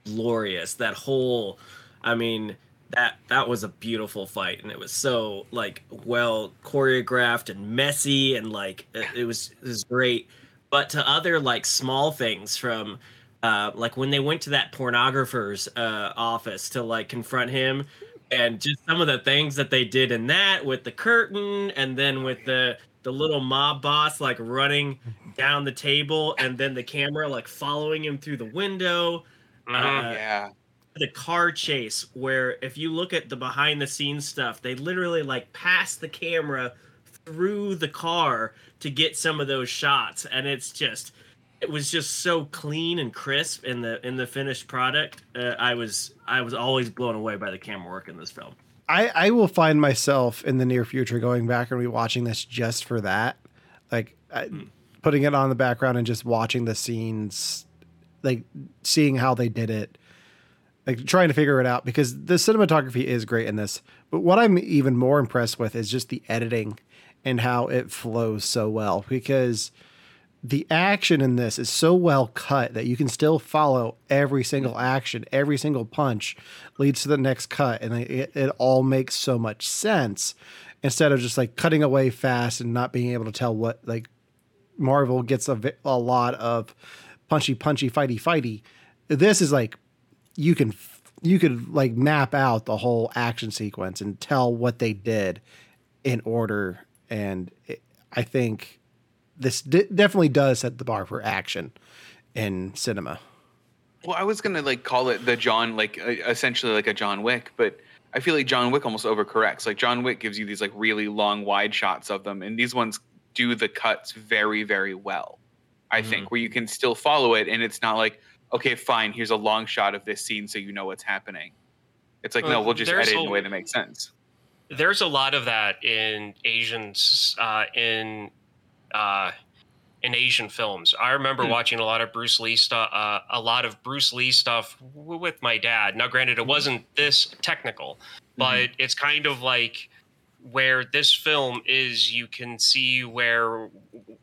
S5: glorious. That whole, I mean, that that was a beautiful fight, and it was so like well choreographed and messy, and like it, it was it was great. But to other like small things from. Uh, like when they went to that pornographer's uh, office to like confront him, and just some of the things that they did in that with the curtain and then with the the little mob boss like running down the table and then the camera like following him through the window
S3: Mhm.
S5: Uh,
S4: yeah.
S5: The car chase where if you look at the behind the scenes stuff they literally like pass the camera through the car to get some of those shots. And it's just it was just so clean and crisp in the in the finished product. Uh, i was i was always blown away by the camera work in this film.
S2: I, I will find myself in the near future going back and rewatching this just for that. Like I, putting it on the background and just watching the scenes, like seeing how they did it, like trying to figure it out because the cinematography is great in this. But what I'm even more impressed with is just the editing and how it flows so well because the action in this is so well cut that you can still follow every single action, every single punch leads to the next cut, and it, it all makes so much sense instead of just like cutting away fast and not being able to tell what like Marvel gets a, a lot of punchy, punchy, fighty, fighty. This is like you can you could like map out the whole action sequence and tell what they did in order, and it, I think this d- definitely does set the bar for action in cinema.
S4: Well, I was gonna like call it the John, like uh, essentially like a John Wick, but I feel like John Wick almost overcorrects. Like John Wick gives you these like really long, wide shots of them, and these ones do the cuts very, very well. I think where you can still follow it, and it's not like okay, fine, here's a long shot of this scene, so you know what's happening. It's like no,
S3: Well,
S4: just edit in
S3: a-
S4: a way that makes sense.
S3: there's a lot of that in Asians uh, in uh, in Asian films. I remember
S4: Hmm.
S3: watching a lot of Bruce Lee stuff, uh, a lot of Bruce Lee stuff w- with my dad. Now, granted, it wasn't this technical, but it's kind of like where this film is. You can see where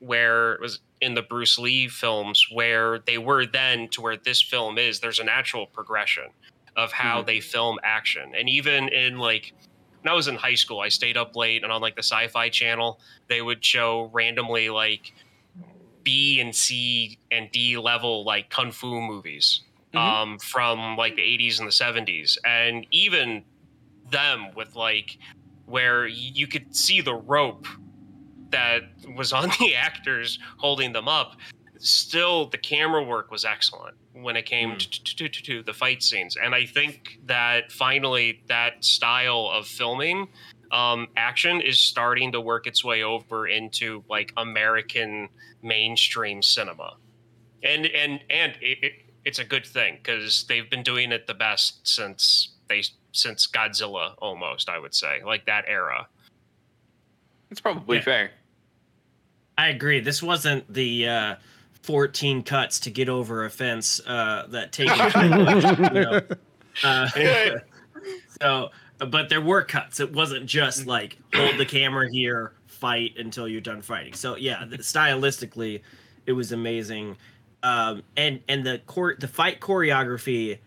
S3: where it was in the Bruce Lee films where they were then to where this film is. There's a natural progression of how
S4: Mhm.
S3: they film action, and even in like when I was in high school, I stayed up late and on like the sci-fi channel, they would show randomly like B and C and D level like kung fu movies
S4: Mhm.
S3: um, from like the 80s and the 70s. And even them with like where you could see the rope that was on the actors holding them up. Still, the camera work was excellent when it came to, to, to, to, to the fight scenes. And I think that finally that style of filming um, action is starting to work its way over into like American mainstream cinema, and and and it, it, it's a good thing because they've been doing it the best since they since Godzilla almost I would say like that era.
S4: It's probably
S5: Yeah.
S4: fair.
S5: I agree. This wasn't the uh, 14 cuts to get over a fence uh, that take you know, uh, so, but there were cuts. It wasn't just like hold the camera here, fight until you're done fighting. So yeah, the, stylistically, it was amazing. Um, and and the court the fight choreography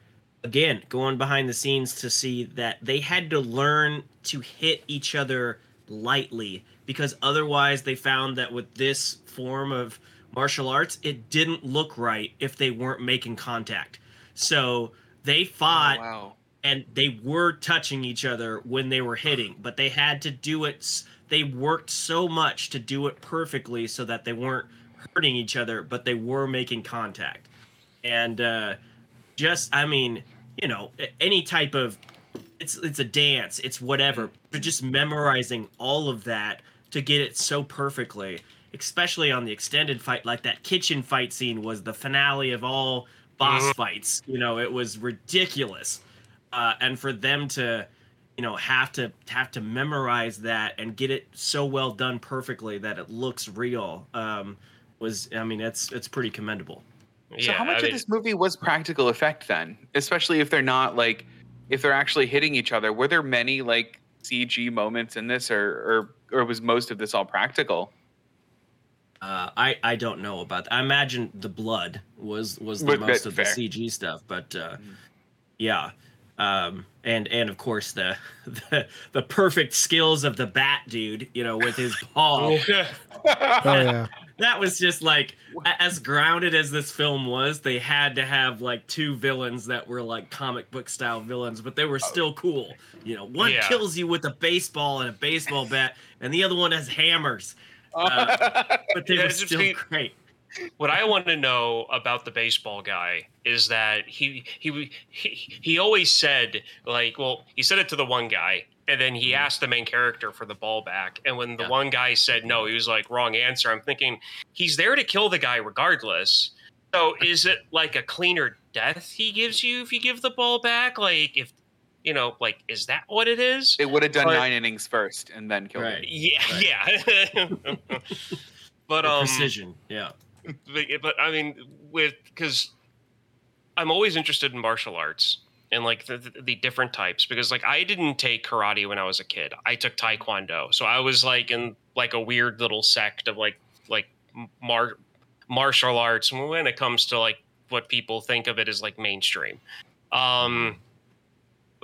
S5: again going behind the scenes to see that they had to learn to hit each other lightly because otherwise they found that with this form of martial arts it didn't look right if they weren't making contact so they fought
S4: Oh, wow.
S5: and they were touching each other when they were hitting but they had to do it they worked so much to do it perfectly so that they weren't hurting each other, but they were making contact. And uh, just, I mean, you know, any type of it's it's a dance, it's whatever, but just memorizing all of that to get it so perfectly, especially on the extended fight, like that kitchen fight scene was the finale of all boss
S3: Mhm.
S5: fights. You know, it was ridiculous, uh, and for them to, you know, have to have to memorize that and get it so well done perfectly that it looks real, um, was I mean, it's it's pretty commendable.
S4: So
S3: yeah,
S4: how much
S3: I
S4: of this movie was practical effect then? Especially if they're not like if they're actually hitting each other. Were there many like CG moments in this or or or was most of this all practical?
S5: Uh, I I don't know about. That. I imagine the blood was was the
S4: But-
S5: most
S4: but
S5: of the. CG stuff, but uh, yeah, um, and and of course the, the the perfect skills of the bat dude, you know, with his paw.
S2: Oh yeah.
S5: that was just like as grounded as this film was. They had to have like two villains that were like comic book style villains, but they were still cool. You know, one
S3: Yeah.
S5: kills you with a baseball and a baseball bat, and the other one has hammers. Uh, but they
S3: Yeah,
S5: were still
S3: be-
S5: great.
S3: what I want to know about the baseball guy is that he he he he always said like, well, he said it to the one guy, and then he asked the main character for the ball back, and when the
S5: Yeah.
S3: one guy said no, he was like, wrong answer. I'm thinking he's there to kill the guy regardless. So is it like a cleaner death he gives you if you give the ball back? Like if you know, like is that what it is?
S4: it would have done
S3: But-
S4: nine innings first and then killed
S5: Right.
S4: him.
S3: Yeah, yeah. but
S5: The
S3: um,
S5: precision, yeah.
S3: but, but I mean, with because I'm always interested in martial arts and like the, the, different types because like I didn't take karate when I was a kid. I took taekwondo, so I was like in like a weird little sect of like like mar- martial arts when it comes to like what people think of it as like mainstream. Um,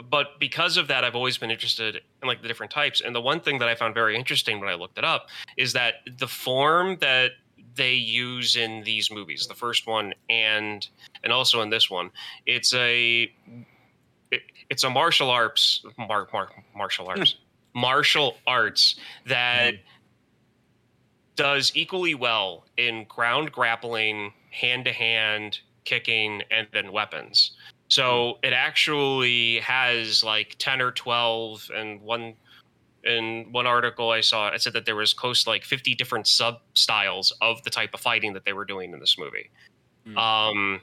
S3: but because of that, I've always been interested in like the different types. And the one thing that I found very interesting when I looked it up is that the form that they use in these movies, the first one and and also in this one, it's a it's a martial arts mar, mar, martial arts martial arts that does equally well in ground grappling, hand to hand kicking, and then weapons. So it actually has like ten or twelve, and one in one article I saw, it said that there was close to like fifty different sub styles of the type of fighting that they were doing in this movie.
S4: Mm.
S3: Um,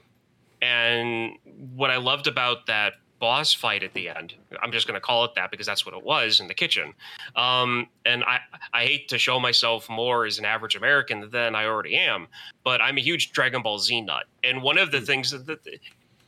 S3: and what I loved about that boss fight at the end, I'm just going to call it that because that's what it was in the kitchen. Um, and I, I hate to show myself more as an average American than I already am, but I'm a huge Dragon Ball Z nut. And one of the things that, that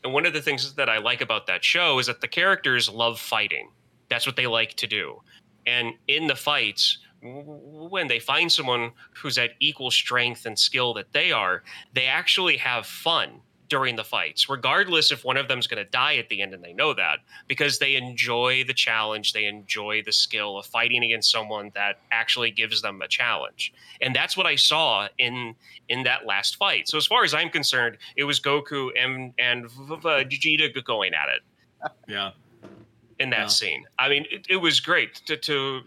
S3: and one of the things that I like about that show is that the characters love fighting. That's what they like to do. And in the fights, when they find someone who's at equal strength and skill that they are, they actually have fun during the fights, regardless if one of them's going to die at the end and they know that, because they enjoy the challenge, they enjoy the skill of fighting against someone that actually gives them a challenge. And that's what I saw in in that last fight. So as far as I'm concerned, it was Goku and and Vegeta going at it
S5: Yeah.
S3: in that
S5: Yeah.
S3: scene. I mean, it, it was great to to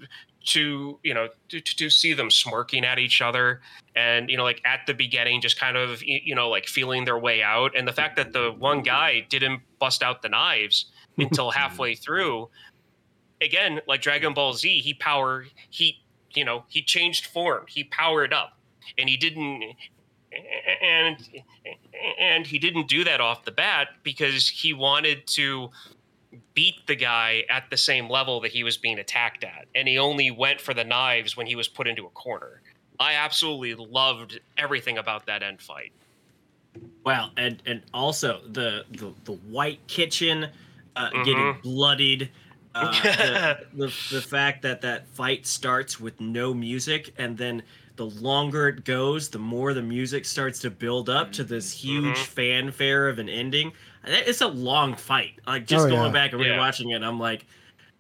S3: to you know to, to see them smirking at each other and you know like at the beginning just kind of you know like feeling their way out. And the fact that the one guy didn't bust out the knives until halfway through again like dragon ball z he power he you know he changed form. He powered up. And he didn't and and he didn't do that off the bat because he wanted to beat the guy at the same level that he was being attacked at and he only went for the knives when he was put into a corner i absolutely loved everything about that end fight
S5: Well, and and also the the, the white kitchen uh,
S3: Mhm.
S5: getting bloodied. Uh, the, the the fact that that fight starts with no music, and then the longer it goes, the more the music starts to build up to this huge
S3: Mhm.
S5: fanfare of an ending. It's a long fight. Like just
S2: Oh,
S5: going
S2: yeah.
S5: back and
S3: Yeah.
S5: rewatching it, I'm like,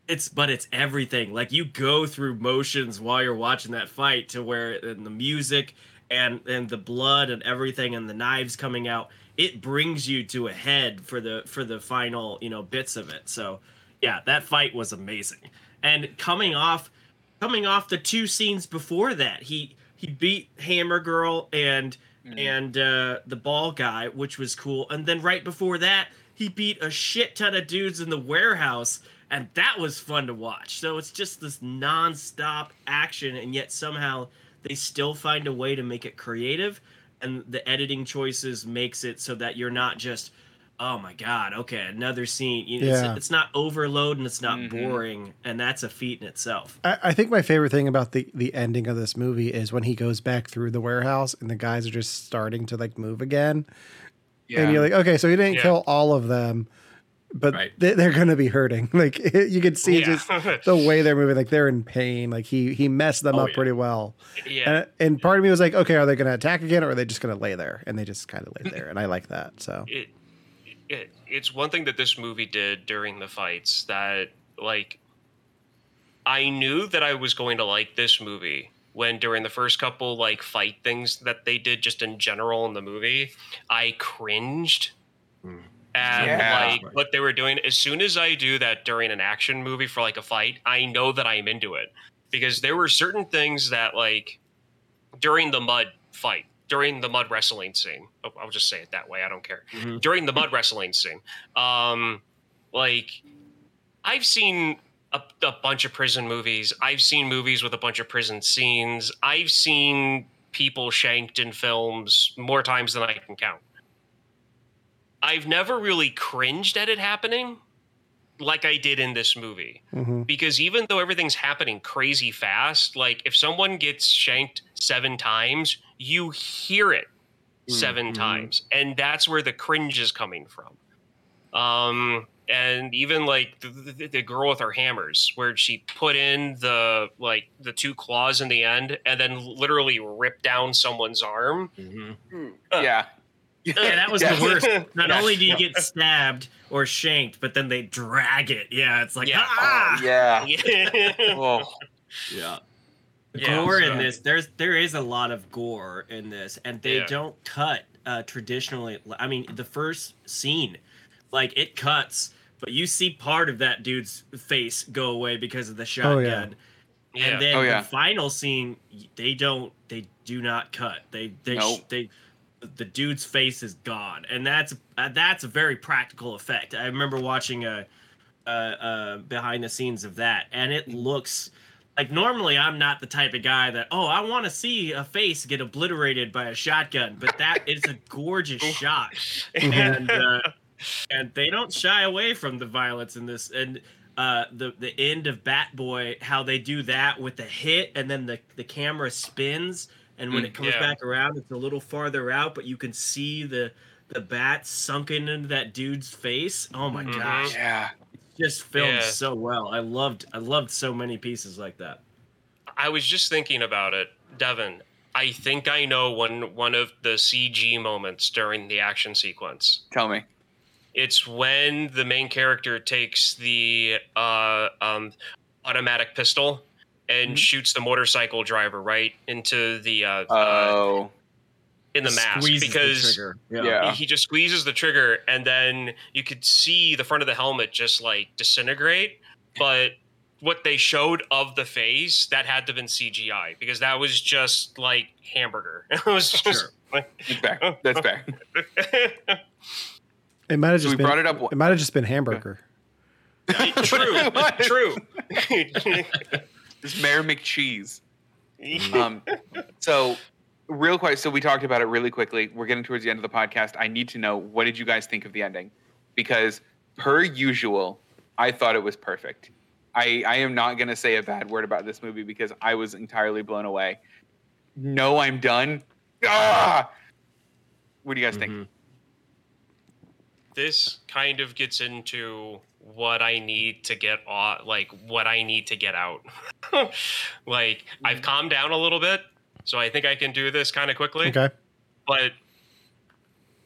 S5: it's but it's everything. Like you go through motions while you're watching that fight to where and the music and and the blood and everything and the knives coming out, it brings you to a head for the for the final you know bits of it. So yeah, that fight was amazing. And coming off coming off the two scenes before that, he he beat Hammer Girl and
S4: Mhm.
S5: and uh, the ball guy, which was cool. And then right before that, he beat a shit ton of dudes in the warehouse, and that was fun to watch. So it's just this nonstop action, and yet somehow they still find a way to make it creative, and the editing choices makes it so that you're not just. Oh my God! Okay, another scene. You know,
S2: Yeah.
S5: it's, it's not overload and it's not
S4: Mhm.
S5: boring, and that's a feat in itself.
S2: I, I think my favorite thing about the the ending of this movie is when he goes back through the warehouse and the guys are just starting to like move again,
S4: Yeah.
S2: and you're like, okay, so he didn't
S3: Yeah.
S2: kill all of them, but
S5: Right.
S2: they, they're gonna be hurting. Like you can see
S3: Yeah.
S2: just the way they're moving, like they're in pain. Like he he messed them
S5: Oh,
S2: up
S5: yeah.
S2: pretty well.
S3: yeah.
S2: And, and part of me was like, okay, are they gonna attack again, or are they just gonna lay there? And they just kind of lay there, and I like that. So
S3: it, it it's one thing that this movie did during the fights that like I knew that I was going to like this movie when during the first couple like fight things that they did just in general in the movie, I cringed hmm. at
S4: Yeah.
S3: like what they were doing. As soon as I do that during an action movie for like a fight, I know that I'm into it because there were certain things that like during the mud fight, during the mud wrestling scene. oh, I'll just say it that way. I don't care.
S5: Mhm.
S3: During the mud wrestling scene, um, like I've seen a, a bunch of prison movies. I've seen movies with a bunch of prison scenes. I've seen people shanked in films more times than I can count. I've never really cringed at it happening like I did in this movie
S2: mhm.
S3: because even though everything's happening crazy fast, like if someone gets shanked seven times, you hear it 7
S5: Mhm.
S3: times, and that's where the cringe is coming from. Um, and even like the, the, the girl with her hammers, where she put in the like the two claws in the end, and then literally rip down someone's arm.
S5: Mhm.
S4: yeah.
S5: Yeah, that was
S4: Yeah.
S5: the worst. Not
S4: Yeah.
S5: only do you get stabbed or shanked, but then they drag it. Yeah, it's like
S3: Yeah.
S5: ah.
S4: Oh, yeah.
S3: yeah.
S4: Oh,
S5: yeah. The
S3: Yeah,
S5: gore
S3: so-
S5: in this, there's there is a lot of gore in this, and they
S3: Yeah.
S5: don't cut uh, traditionally. I mean, the first scene, like it cuts, but you see part of that dude's face go away because of the shotgun.
S2: Oh, yeah.
S5: shotgun.
S3: Yeah.
S5: And then
S4: Oh, yeah.
S5: the final scene, they don't, they do not cut. They, they,
S4: Nope.
S5: they, the dude's face is gone, and that's uh, that's a very practical effect. I remember watching a, uh, uh, behind the scenes of that, and it looks like normally I'm not the type of guy that oh I want to see a face get obliterated by a shotgun, but that is a gorgeous shot, and uh, and they don't shy away from the violence in this and uh the the end of bat boy how they do that with the hit and then the the camera spins and when
S4: Mm,
S5: it comes
S3: yeah.
S5: back around it's a little farther out but you can see the the bat sunken into that dude's face oh my
S3: Mhm.
S5: gosh
S4: yeah.
S5: It's just filmed
S3: Yeah.
S5: so well i loved i loved so many pieces like that
S3: I was just thinking about it, Devin. I think I know one one of the CG moments during the action sequence.
S4: Tell me.
S3: It's when the main character takes the uh, um, automatic pistol and
S4: Mhm.
S3: shoots the motorcycle driver right into the uh, uh,
S4: Oh.
S3: In the mask
S5: Squeezes the
S3: because.
S4: Yeah.
S3: he just squeezes the trigger and then you could see the front of the helmet just like disintegrate but what they showed of the face that had to have been cgi because that was just like hamburger it was just
S5: Sure.
S3: like
S4: That's fair. That's fair.
S2: it might have
S4: So
S2: just
S4: we
S2: been
S4: brought it up.
S2: it might have just been hamburger.
S3: true true
S4: This Mayor McCheese. Um, so real quick. So we talked about it really quickly. We're getting towards the end of the podcast. I need to know what did you guys think of the ending? Because per usual, I thought it was perfect. I, I am not going to say a bad word about this movie because I was entirely blown away. No, I'm done. Ah! What do you guys think?
S5: Mhm.
S3: this kind of gets into what I need to get off, like what I need to get out. like I've calmed down a little bit, so I think I can do this kind of quickly.
S2: Okay.
S3: But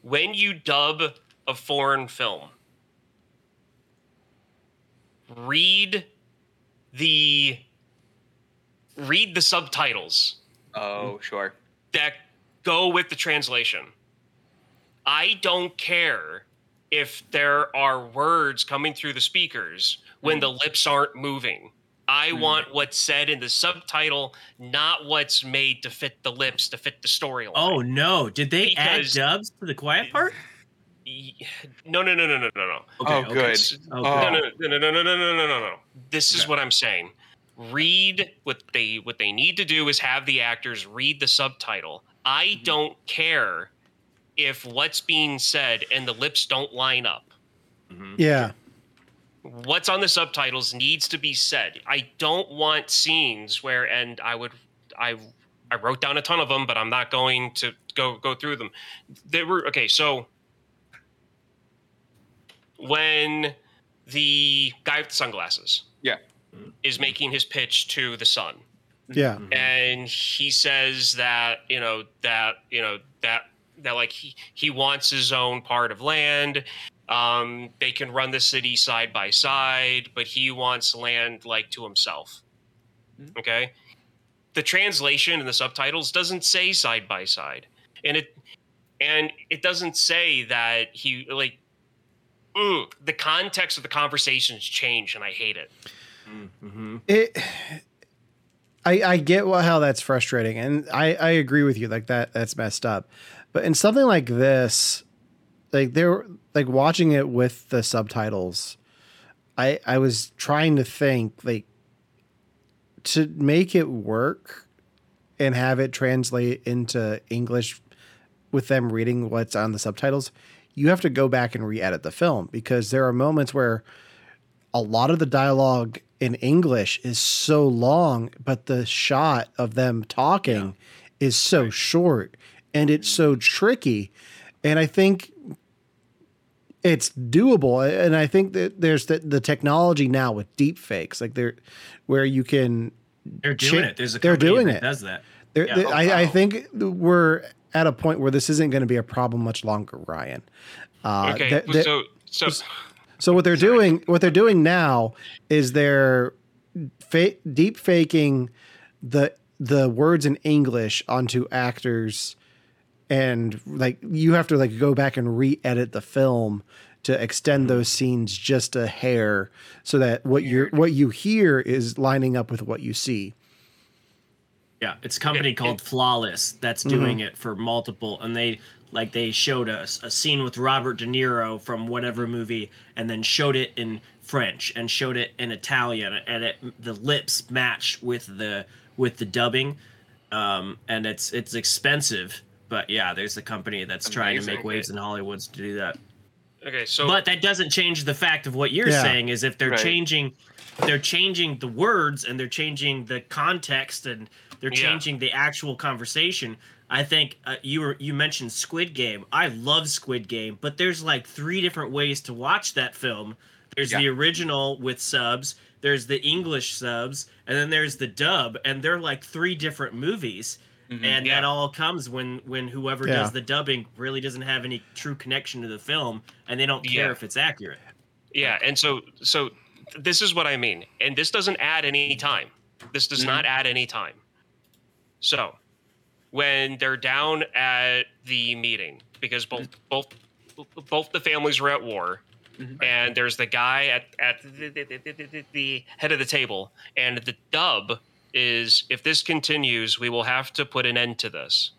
S3: when you dub a foreign film, read the read the subtitles
S4: Oh, sure.
S3: that go with the translation. I don't care if there are words coming through the speakers when mm. the lips aren't moving. I
S4: Hmm.
S3: want what's said in the subtitle, not what's made to fit the lips, to fit the storyline.
S5: Oh no! Did they
S3: Because-
S5: add dubs to the quiet part?
S3: Y- no, no, no, no, no, no, no.
S4: Oh, good.
S5: Oh,
S3: No,
S5: good.
S3: no, no, no, no, no, no, no, no, no, no. This is
S5: Okay.
S3: what I'm saying. Read what they what they need to do is have the actors read the subtitle. I
S5: Mm-hmm.
S3: don't care if what's being said and the lips don't line up.
S2: Yeah.
S3: What's on the subtitles needs to be said. I don't want scenes where and I would I I wrote down a ton of them, but I'm not going to go go through them. They were okay, so when the guy with the sunglasses
S4: Yeah.
S3: is making his pitch to the sun
S2: Yeah. Mm-hmm.
S3: and he says that you know that you know that that like he he wants his own part of land um they can run the city side by side but he wants land like to himself
S4: Mhm.
S3: okay the translation and the subtitles doesn't say side by side and it and it doesn't say that he like mm, the context of the conversations change and i hate it
S5: Mm-hmm.
S2: It I I get what, how that's frustrating and I I agree with you like that that's messed up. But in something like this like there like watching it with the subtitles I I was trying to think like to make it work and have it translate into English with them reading what's on the subtitles, you have to go back and re-edit the film because there are moments where a lot of the dialogue in English is so long, but the shot of them talking is so short and it's so tricky. And I think it's doable. And I think that there's the, the technology now with deep fakes, like there where you can
S5: They're doing
S2: Chi-
S5: it. There's a
S2: they're doing
S5: that
S2: it.
S5: does that.
S2: there,
S5: Yeah.
S2: there-
S5: Oh,
S2: I, I think we're at a point where this isn't going to be a problem much longer, Ryan. Uh,
S3: okay
S2: that- that-
S3: so so
S2: so what they're doing, what they're doing now, is they're fa- deep faking the the words in English onto actors, and like you have to like go back and re-edit the film to extend those scenes just a hair, so that what you're what you hear is lining up with what you see.
S5: Yeah, it's a company
S3: Yeah,
S5: called Flawless that's doing it for multiple, and they like they showed us a scene with Robert De Niro from whatever movie, and then showed it in French and showed it in Italian, and it the lips match with the with the dubbing, um, and it's it's expensive, but yeah, there's a company that's trying to make
S4: Amazing.
S5: waves in Hollywood to do that.
S3: okay so
S5: But that doesn't change the fact of what you're
S2: Yeah.
S5: saying is if they're
S4: Right.
S5: changing they're changing the words and they're changing the context and they're
S3: Yeah.
S5: changing the actual conversation. I think uh, you were you mentioned Squid Game. I love Squid Game, but there's like three different ways to watch that film. There's the original with subs, there's the English subs, and then there's the dub, and they're like three different movies.
S4: Mhm.
S5: And
S3: Yeah.
S5: that all comes when when whoever
S2: Yeah.
S5: does the dubbing really doesn't have any true connection to the film, and they don't care
S3: Yeah.
S5: if it's accurate.
S3: Yeah, and so so this is what I mean, and this doesn't add any time. This does
S4: Mhm.
S3: not add any time. So, when they're down at the meeting, because both both both the families were at war,
S4: Mhm.
S3: and there's the guy at at the, the, the, the, the head of the table, and the dub is if this continues, we will have to put an end to this.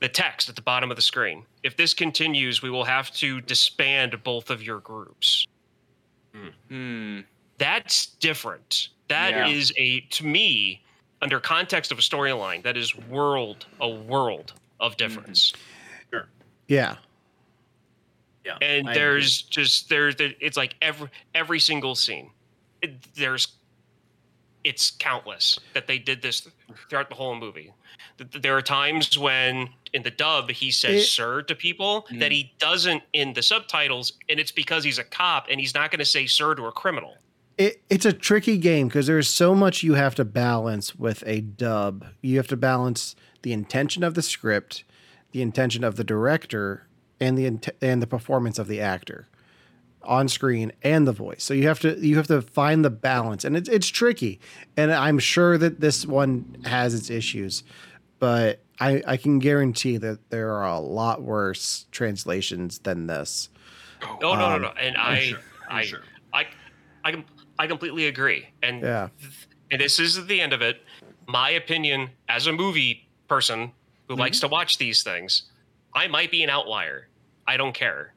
S3: The text at the bottom of the screen. If this continues, we will have to disband both of your groups.
S4: Hmm.
S3: That's different. That is
S4: Yeah.
S3: a to me, under context of a storyline, that is world a world of difference.
S2: Yeah,
S5: Yeah.
S3: And
S5: I agree.
S3: there's just there's there, it's like every every single scene. It, there's it's countless that they did this throughout the whole movie. Th- th- There are times when in the dub he says
S2: It-
S3: "sir" to people
S4: Mhm.
S3: that he doesn't in the subtitles, and it's because he's a cop and he's not going to say "sir" to a criminal.
S2: it, it's a tricky game because there's so much you have to balance with a dub. You have to balance the intention of the script, the intention of the director, and the and the performance of the actor on screen and the voice. So you have to you have to find the balance, and it's it's tricky. And I'm sure that this one has its issues, but I I can guarantee that there are a lot worse translations than this.
S3: Oh no no
S2: Um,
S3: no! And
S5: For
S3: I
S5: sure, for
S3: I
S5: sure.
S3: I I I I completely agree. And
S2: Yeah.
S3: and this is the end of it. My opinion as a movie person who likes to watch these things, I might be an outlier. I don't care.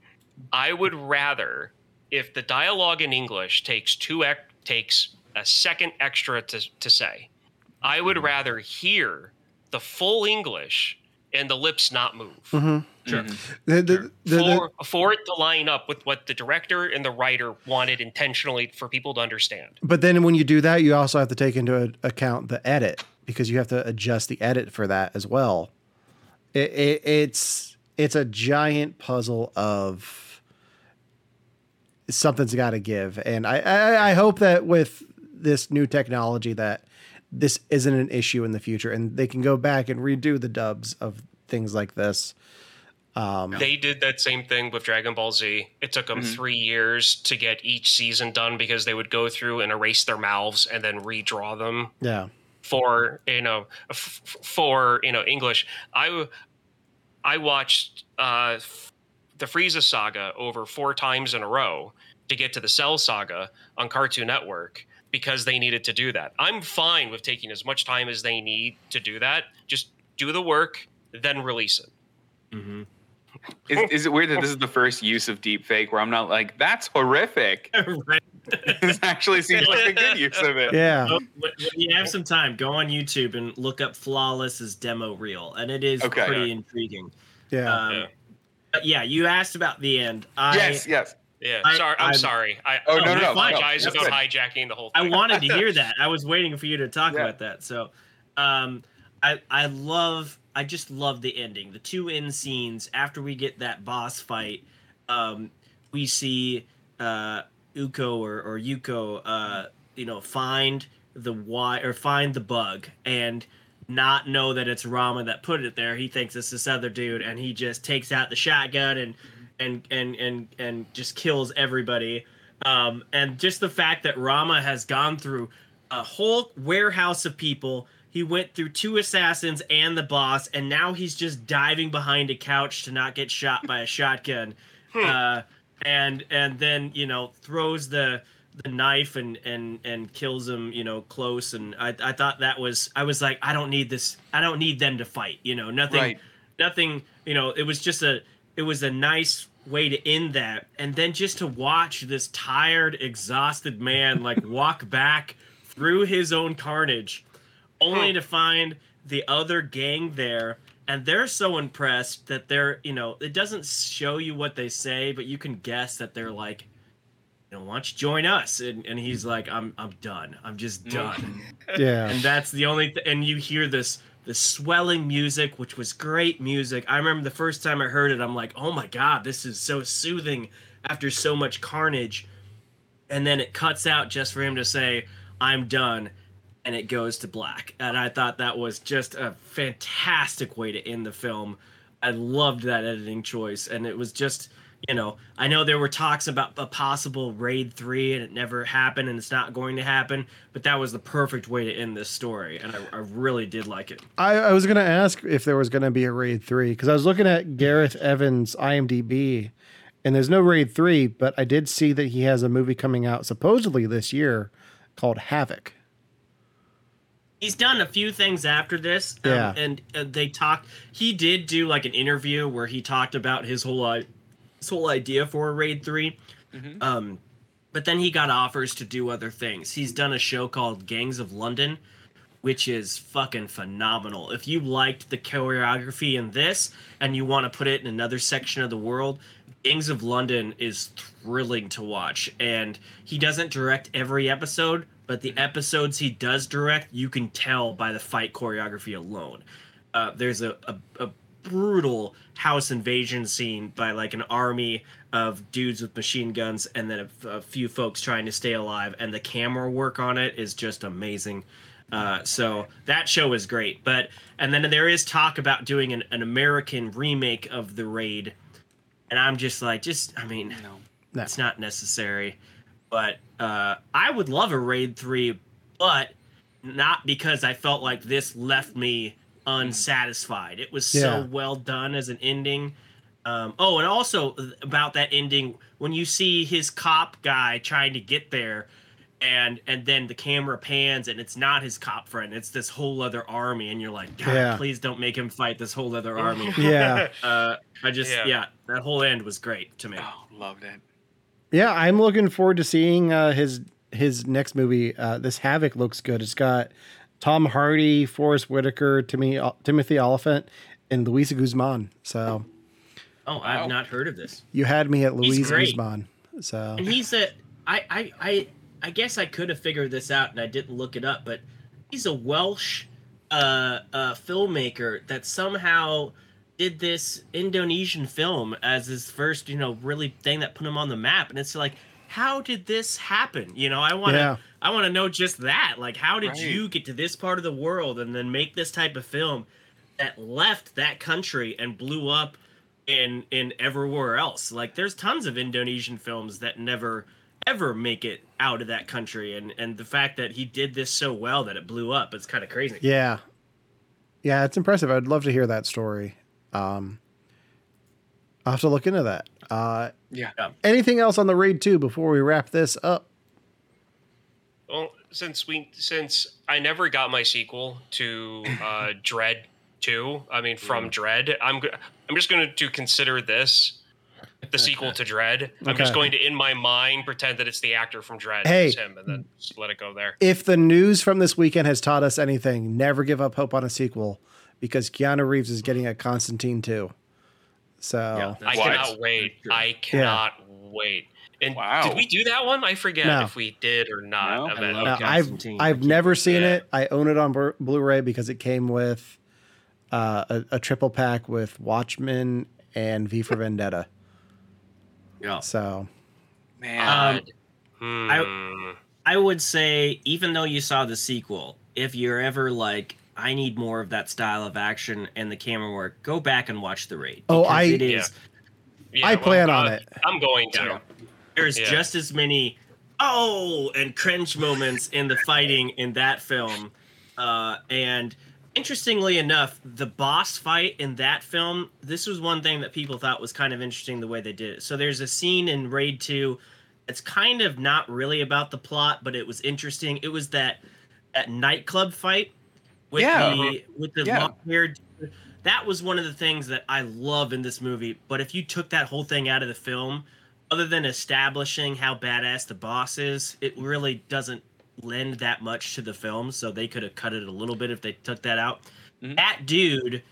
S3: I would rather if the dialogue in English takes two ec- takes a second extra to, to say, I would rather hear the full English and the lips not move
S2: Mhm.
S5: Sure.
S2: The, the, the, the-
S3: for, for it to line up with what the director and the writer wanted intentionally for people to understand.
S2: but then when you do that, you also have to take into account the edit because you have to adjust the edit for that as well. It, it, it's it's a giant puzzle of something's got to give, and I, I I hope that with this new technology that this isn't an issue in the future, and they can go back and redo the dubs of things like this. Um,
S3: They did that same thing with Dragon Ball Z. It took them three years to get each season done because they would go through and erase their mouths and then redraw them
S2: yeah,
S3: for you know f- f- for you know English. I w- I watched uh, f- the Frieza saga over four times in a row to get to the Cell saga on Cartoon Network because they needed to do that. I'm fine with taking as much time as they need to do that. Just do the work, then release it.
S5: Mm-hmm.
S4: Is, is it weird that this is the first use of deepfake where I'm not like, that's horrific?
S5: right.
S4: this actually seems like a good use of it.
S2: yeah.
S5: When when you have some time, go on YouTube and look up Flawless's demo reel, and it is
S4: Okay.
S5: pretty intriguing.
S2: Yeah.
S5: Um,
S3: Yeah.
S5: But yeah, you asked about the end. I,
S4: yes, yes.
S3: Yeah,
S5: I-
S3: sorry. I'm,
S5: I'm-
S3: sorry. I,
S4: Oh,
S5: no, no, no,
S3: apologize
S4: no,
S3: about
S4: that's
S3: hijacking the whole
S5: I wanted to hear that. I was waiting for you to talk
S4: Yeah.
S5: about that. So, um, I I love I just love the ending. The two end scenes after we get that boss fight, um, we see uh, Uco or or Yuko, uh, you know, find the why or find the bug and not know that it's Rama that put it there. He thinks it's this other dude, and he just takes out the shotgun and and and and and just kills everybody. Um, and just the fact that Rama has gone through a whole warehouse of people. He went through two assassins and the boss, and now he's just diving behind a couch to not get shot by a shotgun. Uh, and and then you know throws the the knife and and and kills him you know close. And I, I thought that was i was like i don't need this i don't need them to fight you know nothing
S4: Right.
S5: nothing you know it was just a it was a nice way to end that. And then just to watch this tired exhausted man like walk back through his own carnage hmm. only to find the other gang there. And they're so impressed that they're you know it doesn't show you what they say but you can guess that they're like you know why don't you join us? And, and he's mm-hmm. like i'm i'm done. I'm just mm. done.
S2: Yeah.
S5: and that's the only th- and you hear this the swelling music which was great music. I remember the first time i heard it i'm like oh my god this is so soothing after so much carnage. And then it cuts out just for him to say i'm done and it goes to black. And i thought that was just a fantastic way to end the film. I loved that editing choice and it was just you know i know there were talks about a possible raid 3 and it never happened and it's not going to happen but that was the perfect way to end this story and i, I really did like it
S2: I, I was going to ask if there was going to be a raid three because I was looking at Gareth Evans' IMDb, and there's no raid three, but I did see that he has a movie coming out supposedly this year called Havoc.
S5: he's done a few things after this um,
S2: Yeah.
S5: and uh, they talked he did do like an interview where he talked about his whole i- his whole idea for a raid 3 um but then he got offers to do other things. He's done a show called gangs of london which is fucking phenomenal. If you liked the choreography in this and you want to put it in another section of the world gangs of london is thrilling to watch. And he doesn't direct every episode but the episodes he does direct you can tell by the fight choreography alone. Uh, there's a, a, a brutal house invasion scene by like an army of dudes with machine guns and then a, a few folks trying to stay alive and the camera work on it is just amazing uh, so that show is great but and then there is talk about doing an, an american remake of the raid and i'm just like just i mean
S4: No.
S2: No.
S5: it's not necessary but uh, i would love a raid 3 but not because i felt like this left me unsatisfied it was so well done as an ending um, oh and also about that ending when you see his cop guy trying to get there and and then the camera pans and it's not his cop friend it's this whole other army and you're like god
S2: Yeah.
S5: please don't make him fight this whole other army
S2: Yeah.
S5: uh i just
S3: Yeah.
S5: yeah. that whole end was great to me
S4: Oh, loved it.
S2: Yeah, I'm looking forward to seeing uh, his his next movie. Uh, this Havoc looks good. It's got Tom Hardy, Forest Whitaker, Timmy, Timothy Olyphant, and Luisa Guzman. So
S5: oh i've not heard of this
S2: you had me at
S5: He's
S2: Luisa. Guzman. So
S5: and he's a I I I I guess I could have figured this out and I didn't look it up, but he's a Welsh uh uh filmmaker that somehow did this Indonesian film as his first, you know, really thing that put him on the map. And it's like, how did this happen? You know, I wanna
S2: Yeah.
S5: I wanna know just that. Like how did
S4: Right.
S5: you get to this part of the world and then make this type of film that left that country and blew up in in everywhere else. Like there's tons of Indonesian films that never ever make it out of that country and and the fact that he did this so well that it blew up it's kind of crazy.
S2: yeah, yeah, it's impressive. I'd love to hear that story. Um, I'll have to look into that. Uh,
S4: Yeah.
S2: anything else on the raid two before we wrap this up?
S3: Well, since we since I never got my sequel to uh, Dredd Two, I mean from Dredd, I'm I'm just going to consider this the sequel to Dredd. I'm just going to, in my mind, pretend that it's the actor from Dredd,
S2: Hey.
S3: it's him, and then just let it go there.
S2: If the news from this weekend has taught us anything, never give up hope on a sequel because Keanu Reeves is getting a Constantine too. So
S5: Yeah,
S3: I
S5: that's
S4: What?
S3: cannot wait.
S5: Sure.
S3: I cannot wait. And
S4: Wow.
S3: did we do that one? I forget
S2: No.
S3: if we did or not.
S4: No.
S3: I
S5: I
S3: mean,
S5: love
S2: Now,
S5: Okay.
S2: I've
S5: I
S2: I've never seen
S3: Yeah.
S2: it. I own it on Blu- Blu-ray because it came with uh, a, a triple pack with Watchmen and V for Vendetta.
S5: Yeah.
S2: So
S4: Man.
S5: Um,
S3: hmm.
S5: I would say even though you saw the sequel, if you're ever like I need more of that style of action and the camera work, go back and watch The Raid.
S2: Oh, I-
S5: it is
S3: Yeah,
S2: I plan on
S3: uh,
S2: it.
S3: I'm going to.
S5: Yeah. there's
S3: Yeah.
S5: just as many oh and cringe moments in the fighting in that film uh, and interestingly enough the boss fight in that film this was one thing that people thought was kind of interesting the way they did it so there's a scene in raid 2 it's kind of not really about the plot but it was interesting it was that that nightclub fight with
S4: Yeah.
S5: the with the
S4: Yeah.
S5: long-haired that was one of the things that I love in this movie. But if you took that whole thing out of the film, other than establishing how badass the boss is, it really doesn't lend that much to the film. So they could have cut it a little bit if they took that out.
S4: Mhm.
S5: That dude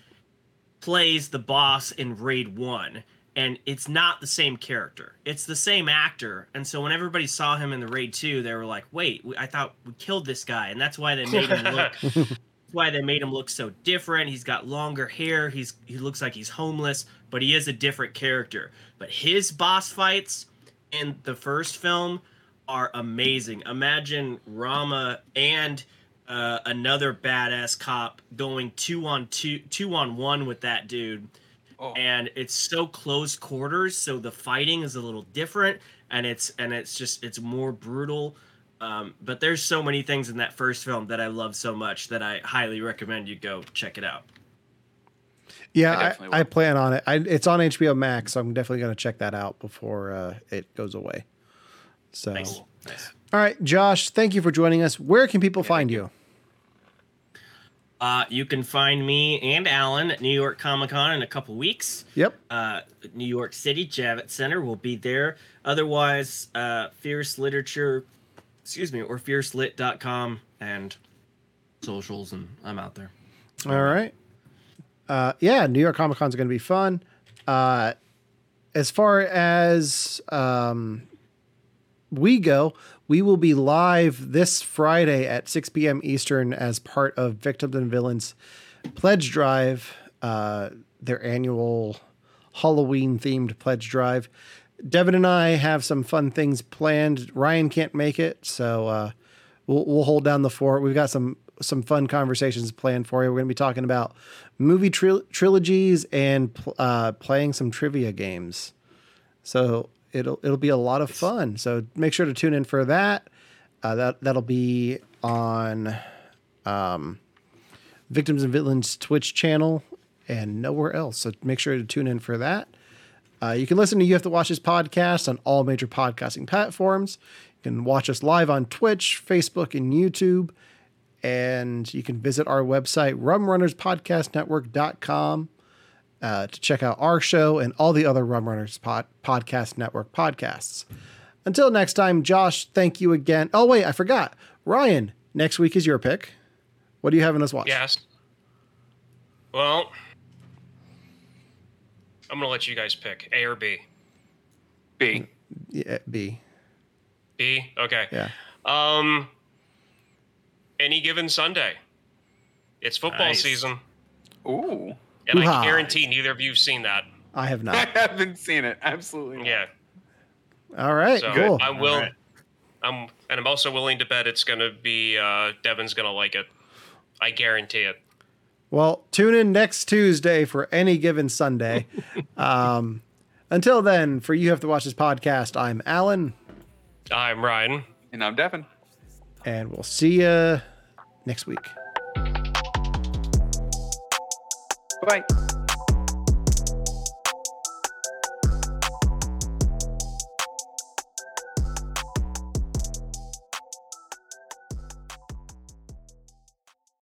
S5: plays the boss in Raid 1. And it's not the same character. It's the same actor. And so when everybody saw him in the Raid 2, they were like, wait, we- I thought we killed this guy. And that's why they made him look why they made him look so different. He's got longer hair. He's he looks like he's homeless, but he is a different character. But his boss fights in the first film are amazing. Imagine Rama and uh, another badass cop going two on two, two on one with that dude,
S4: Oh.
S5: and it's so close quarters. So the fighting is a little different, and it's and it's just it's more brutal. Um, but there's so many things in that first film that I love so much that I highly recommend you go check it out.
S2: yeah,
S4: I
S2: I, I, plan on it. I, it's on HBO Max, so I'm definitely going to check that out before uh, it goes away. So,
S5: Nice. Nice.
S2: all right, Josh, thank you for joining us. Where can people find you?
S5: Uh, you can find me and Alan at New York Comic Con in a couple weeks.
S2: Yep.
S5: Uh, New York City Javits Center will be there. Otherwise, uh, Fierce Literature, excuse me, or fiercelit.com and socials, and I'm out there.
S2: All right. Uh, yeah, New York Comic Con is going to be fun. Uh, as far as um, we go, we will be live this Friday at 6 p.m. Eastern as part of Victims and Villains Pledge Drive, uh, their annual Halloween themed pledge drive. Devin and I have some fun things planned. Ryan can't make it, so uh, we'll, we'll hold down the fort. We've got some some fun conversations planned for you. We're going to be talking about movie tril- trilogies and pl- uh, playing some trivia games. So it'll it'll be a lot of fun. So make sure to tune in for that. Uh, that that'll be on um, Victims and Villains Twitch channel and nowhere else. So make sure to tune in for that. Uh, you can listen to You Have to Watch This podcast on all major podcasting platforms. You can watch us live on Twitch, Facebook, and YouTube. And you can visit our website, rumrunnaspodcastnetwork.com, uh, to check out our show and all the other Rum Runnas pod- Podcast Network podcasts. Until next time, Josh, thank you again. Oh, wait, I forgot. Ryan, next week is your pick. What are you having us watch?
S3: Yes. Well, I'm gonna let you guys pick A or B.
S4: B.
S2: Yeah, B.
S3: B. Okay.
S2: Yeah.
S3: Um. Any given Sunday. It's football
S5: Nice.
S3: season,
S4: Ooh.
S3: and
S2: Hoo-ha.
S3: I guarantee neither of you've seen that.
S2: I have not.
S4: I haven't seen it. Absolutely. not.
S3: Yeah.
S2: All right,
S3: So
S2: cool.
S3: I will.
S5: Alright.
S3: I'm and I'm also willing to bet it's gonna be uh, Devin's gonna like it. I guarantee it.
S2: Well, tune in next Tuesday for any given Sunday. um, until then, for you have to watch this podcast. I'm Alan,
S3: I'm Ryan.
S4: And I'm Devin.
S2: and we'll see you next week.
S4: Bye bye.